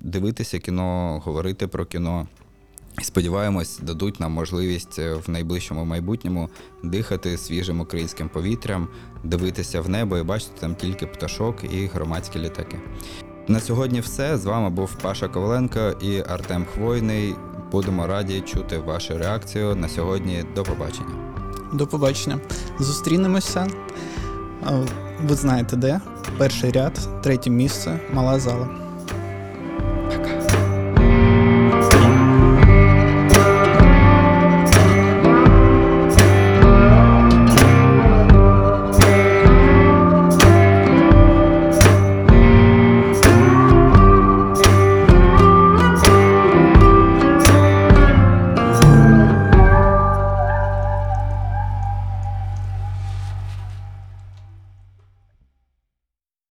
Дивитися кіно, говорити про кіно. Сподіваємось, дадуть нам можливість е, в найближчому майбутньому дихати свіжим українським повітрям, дивитися в небо і бачити там тільки пташок і громадські літаки. На сьогодні все. З вами був Паша Коваленко і Артем Хвойний. Будемо раді чути вашу реакцію. На сьогодні до побачення. До побачення. Зустрінемося. Ви знаєте де? Перший ряд, третє місце, мала зала.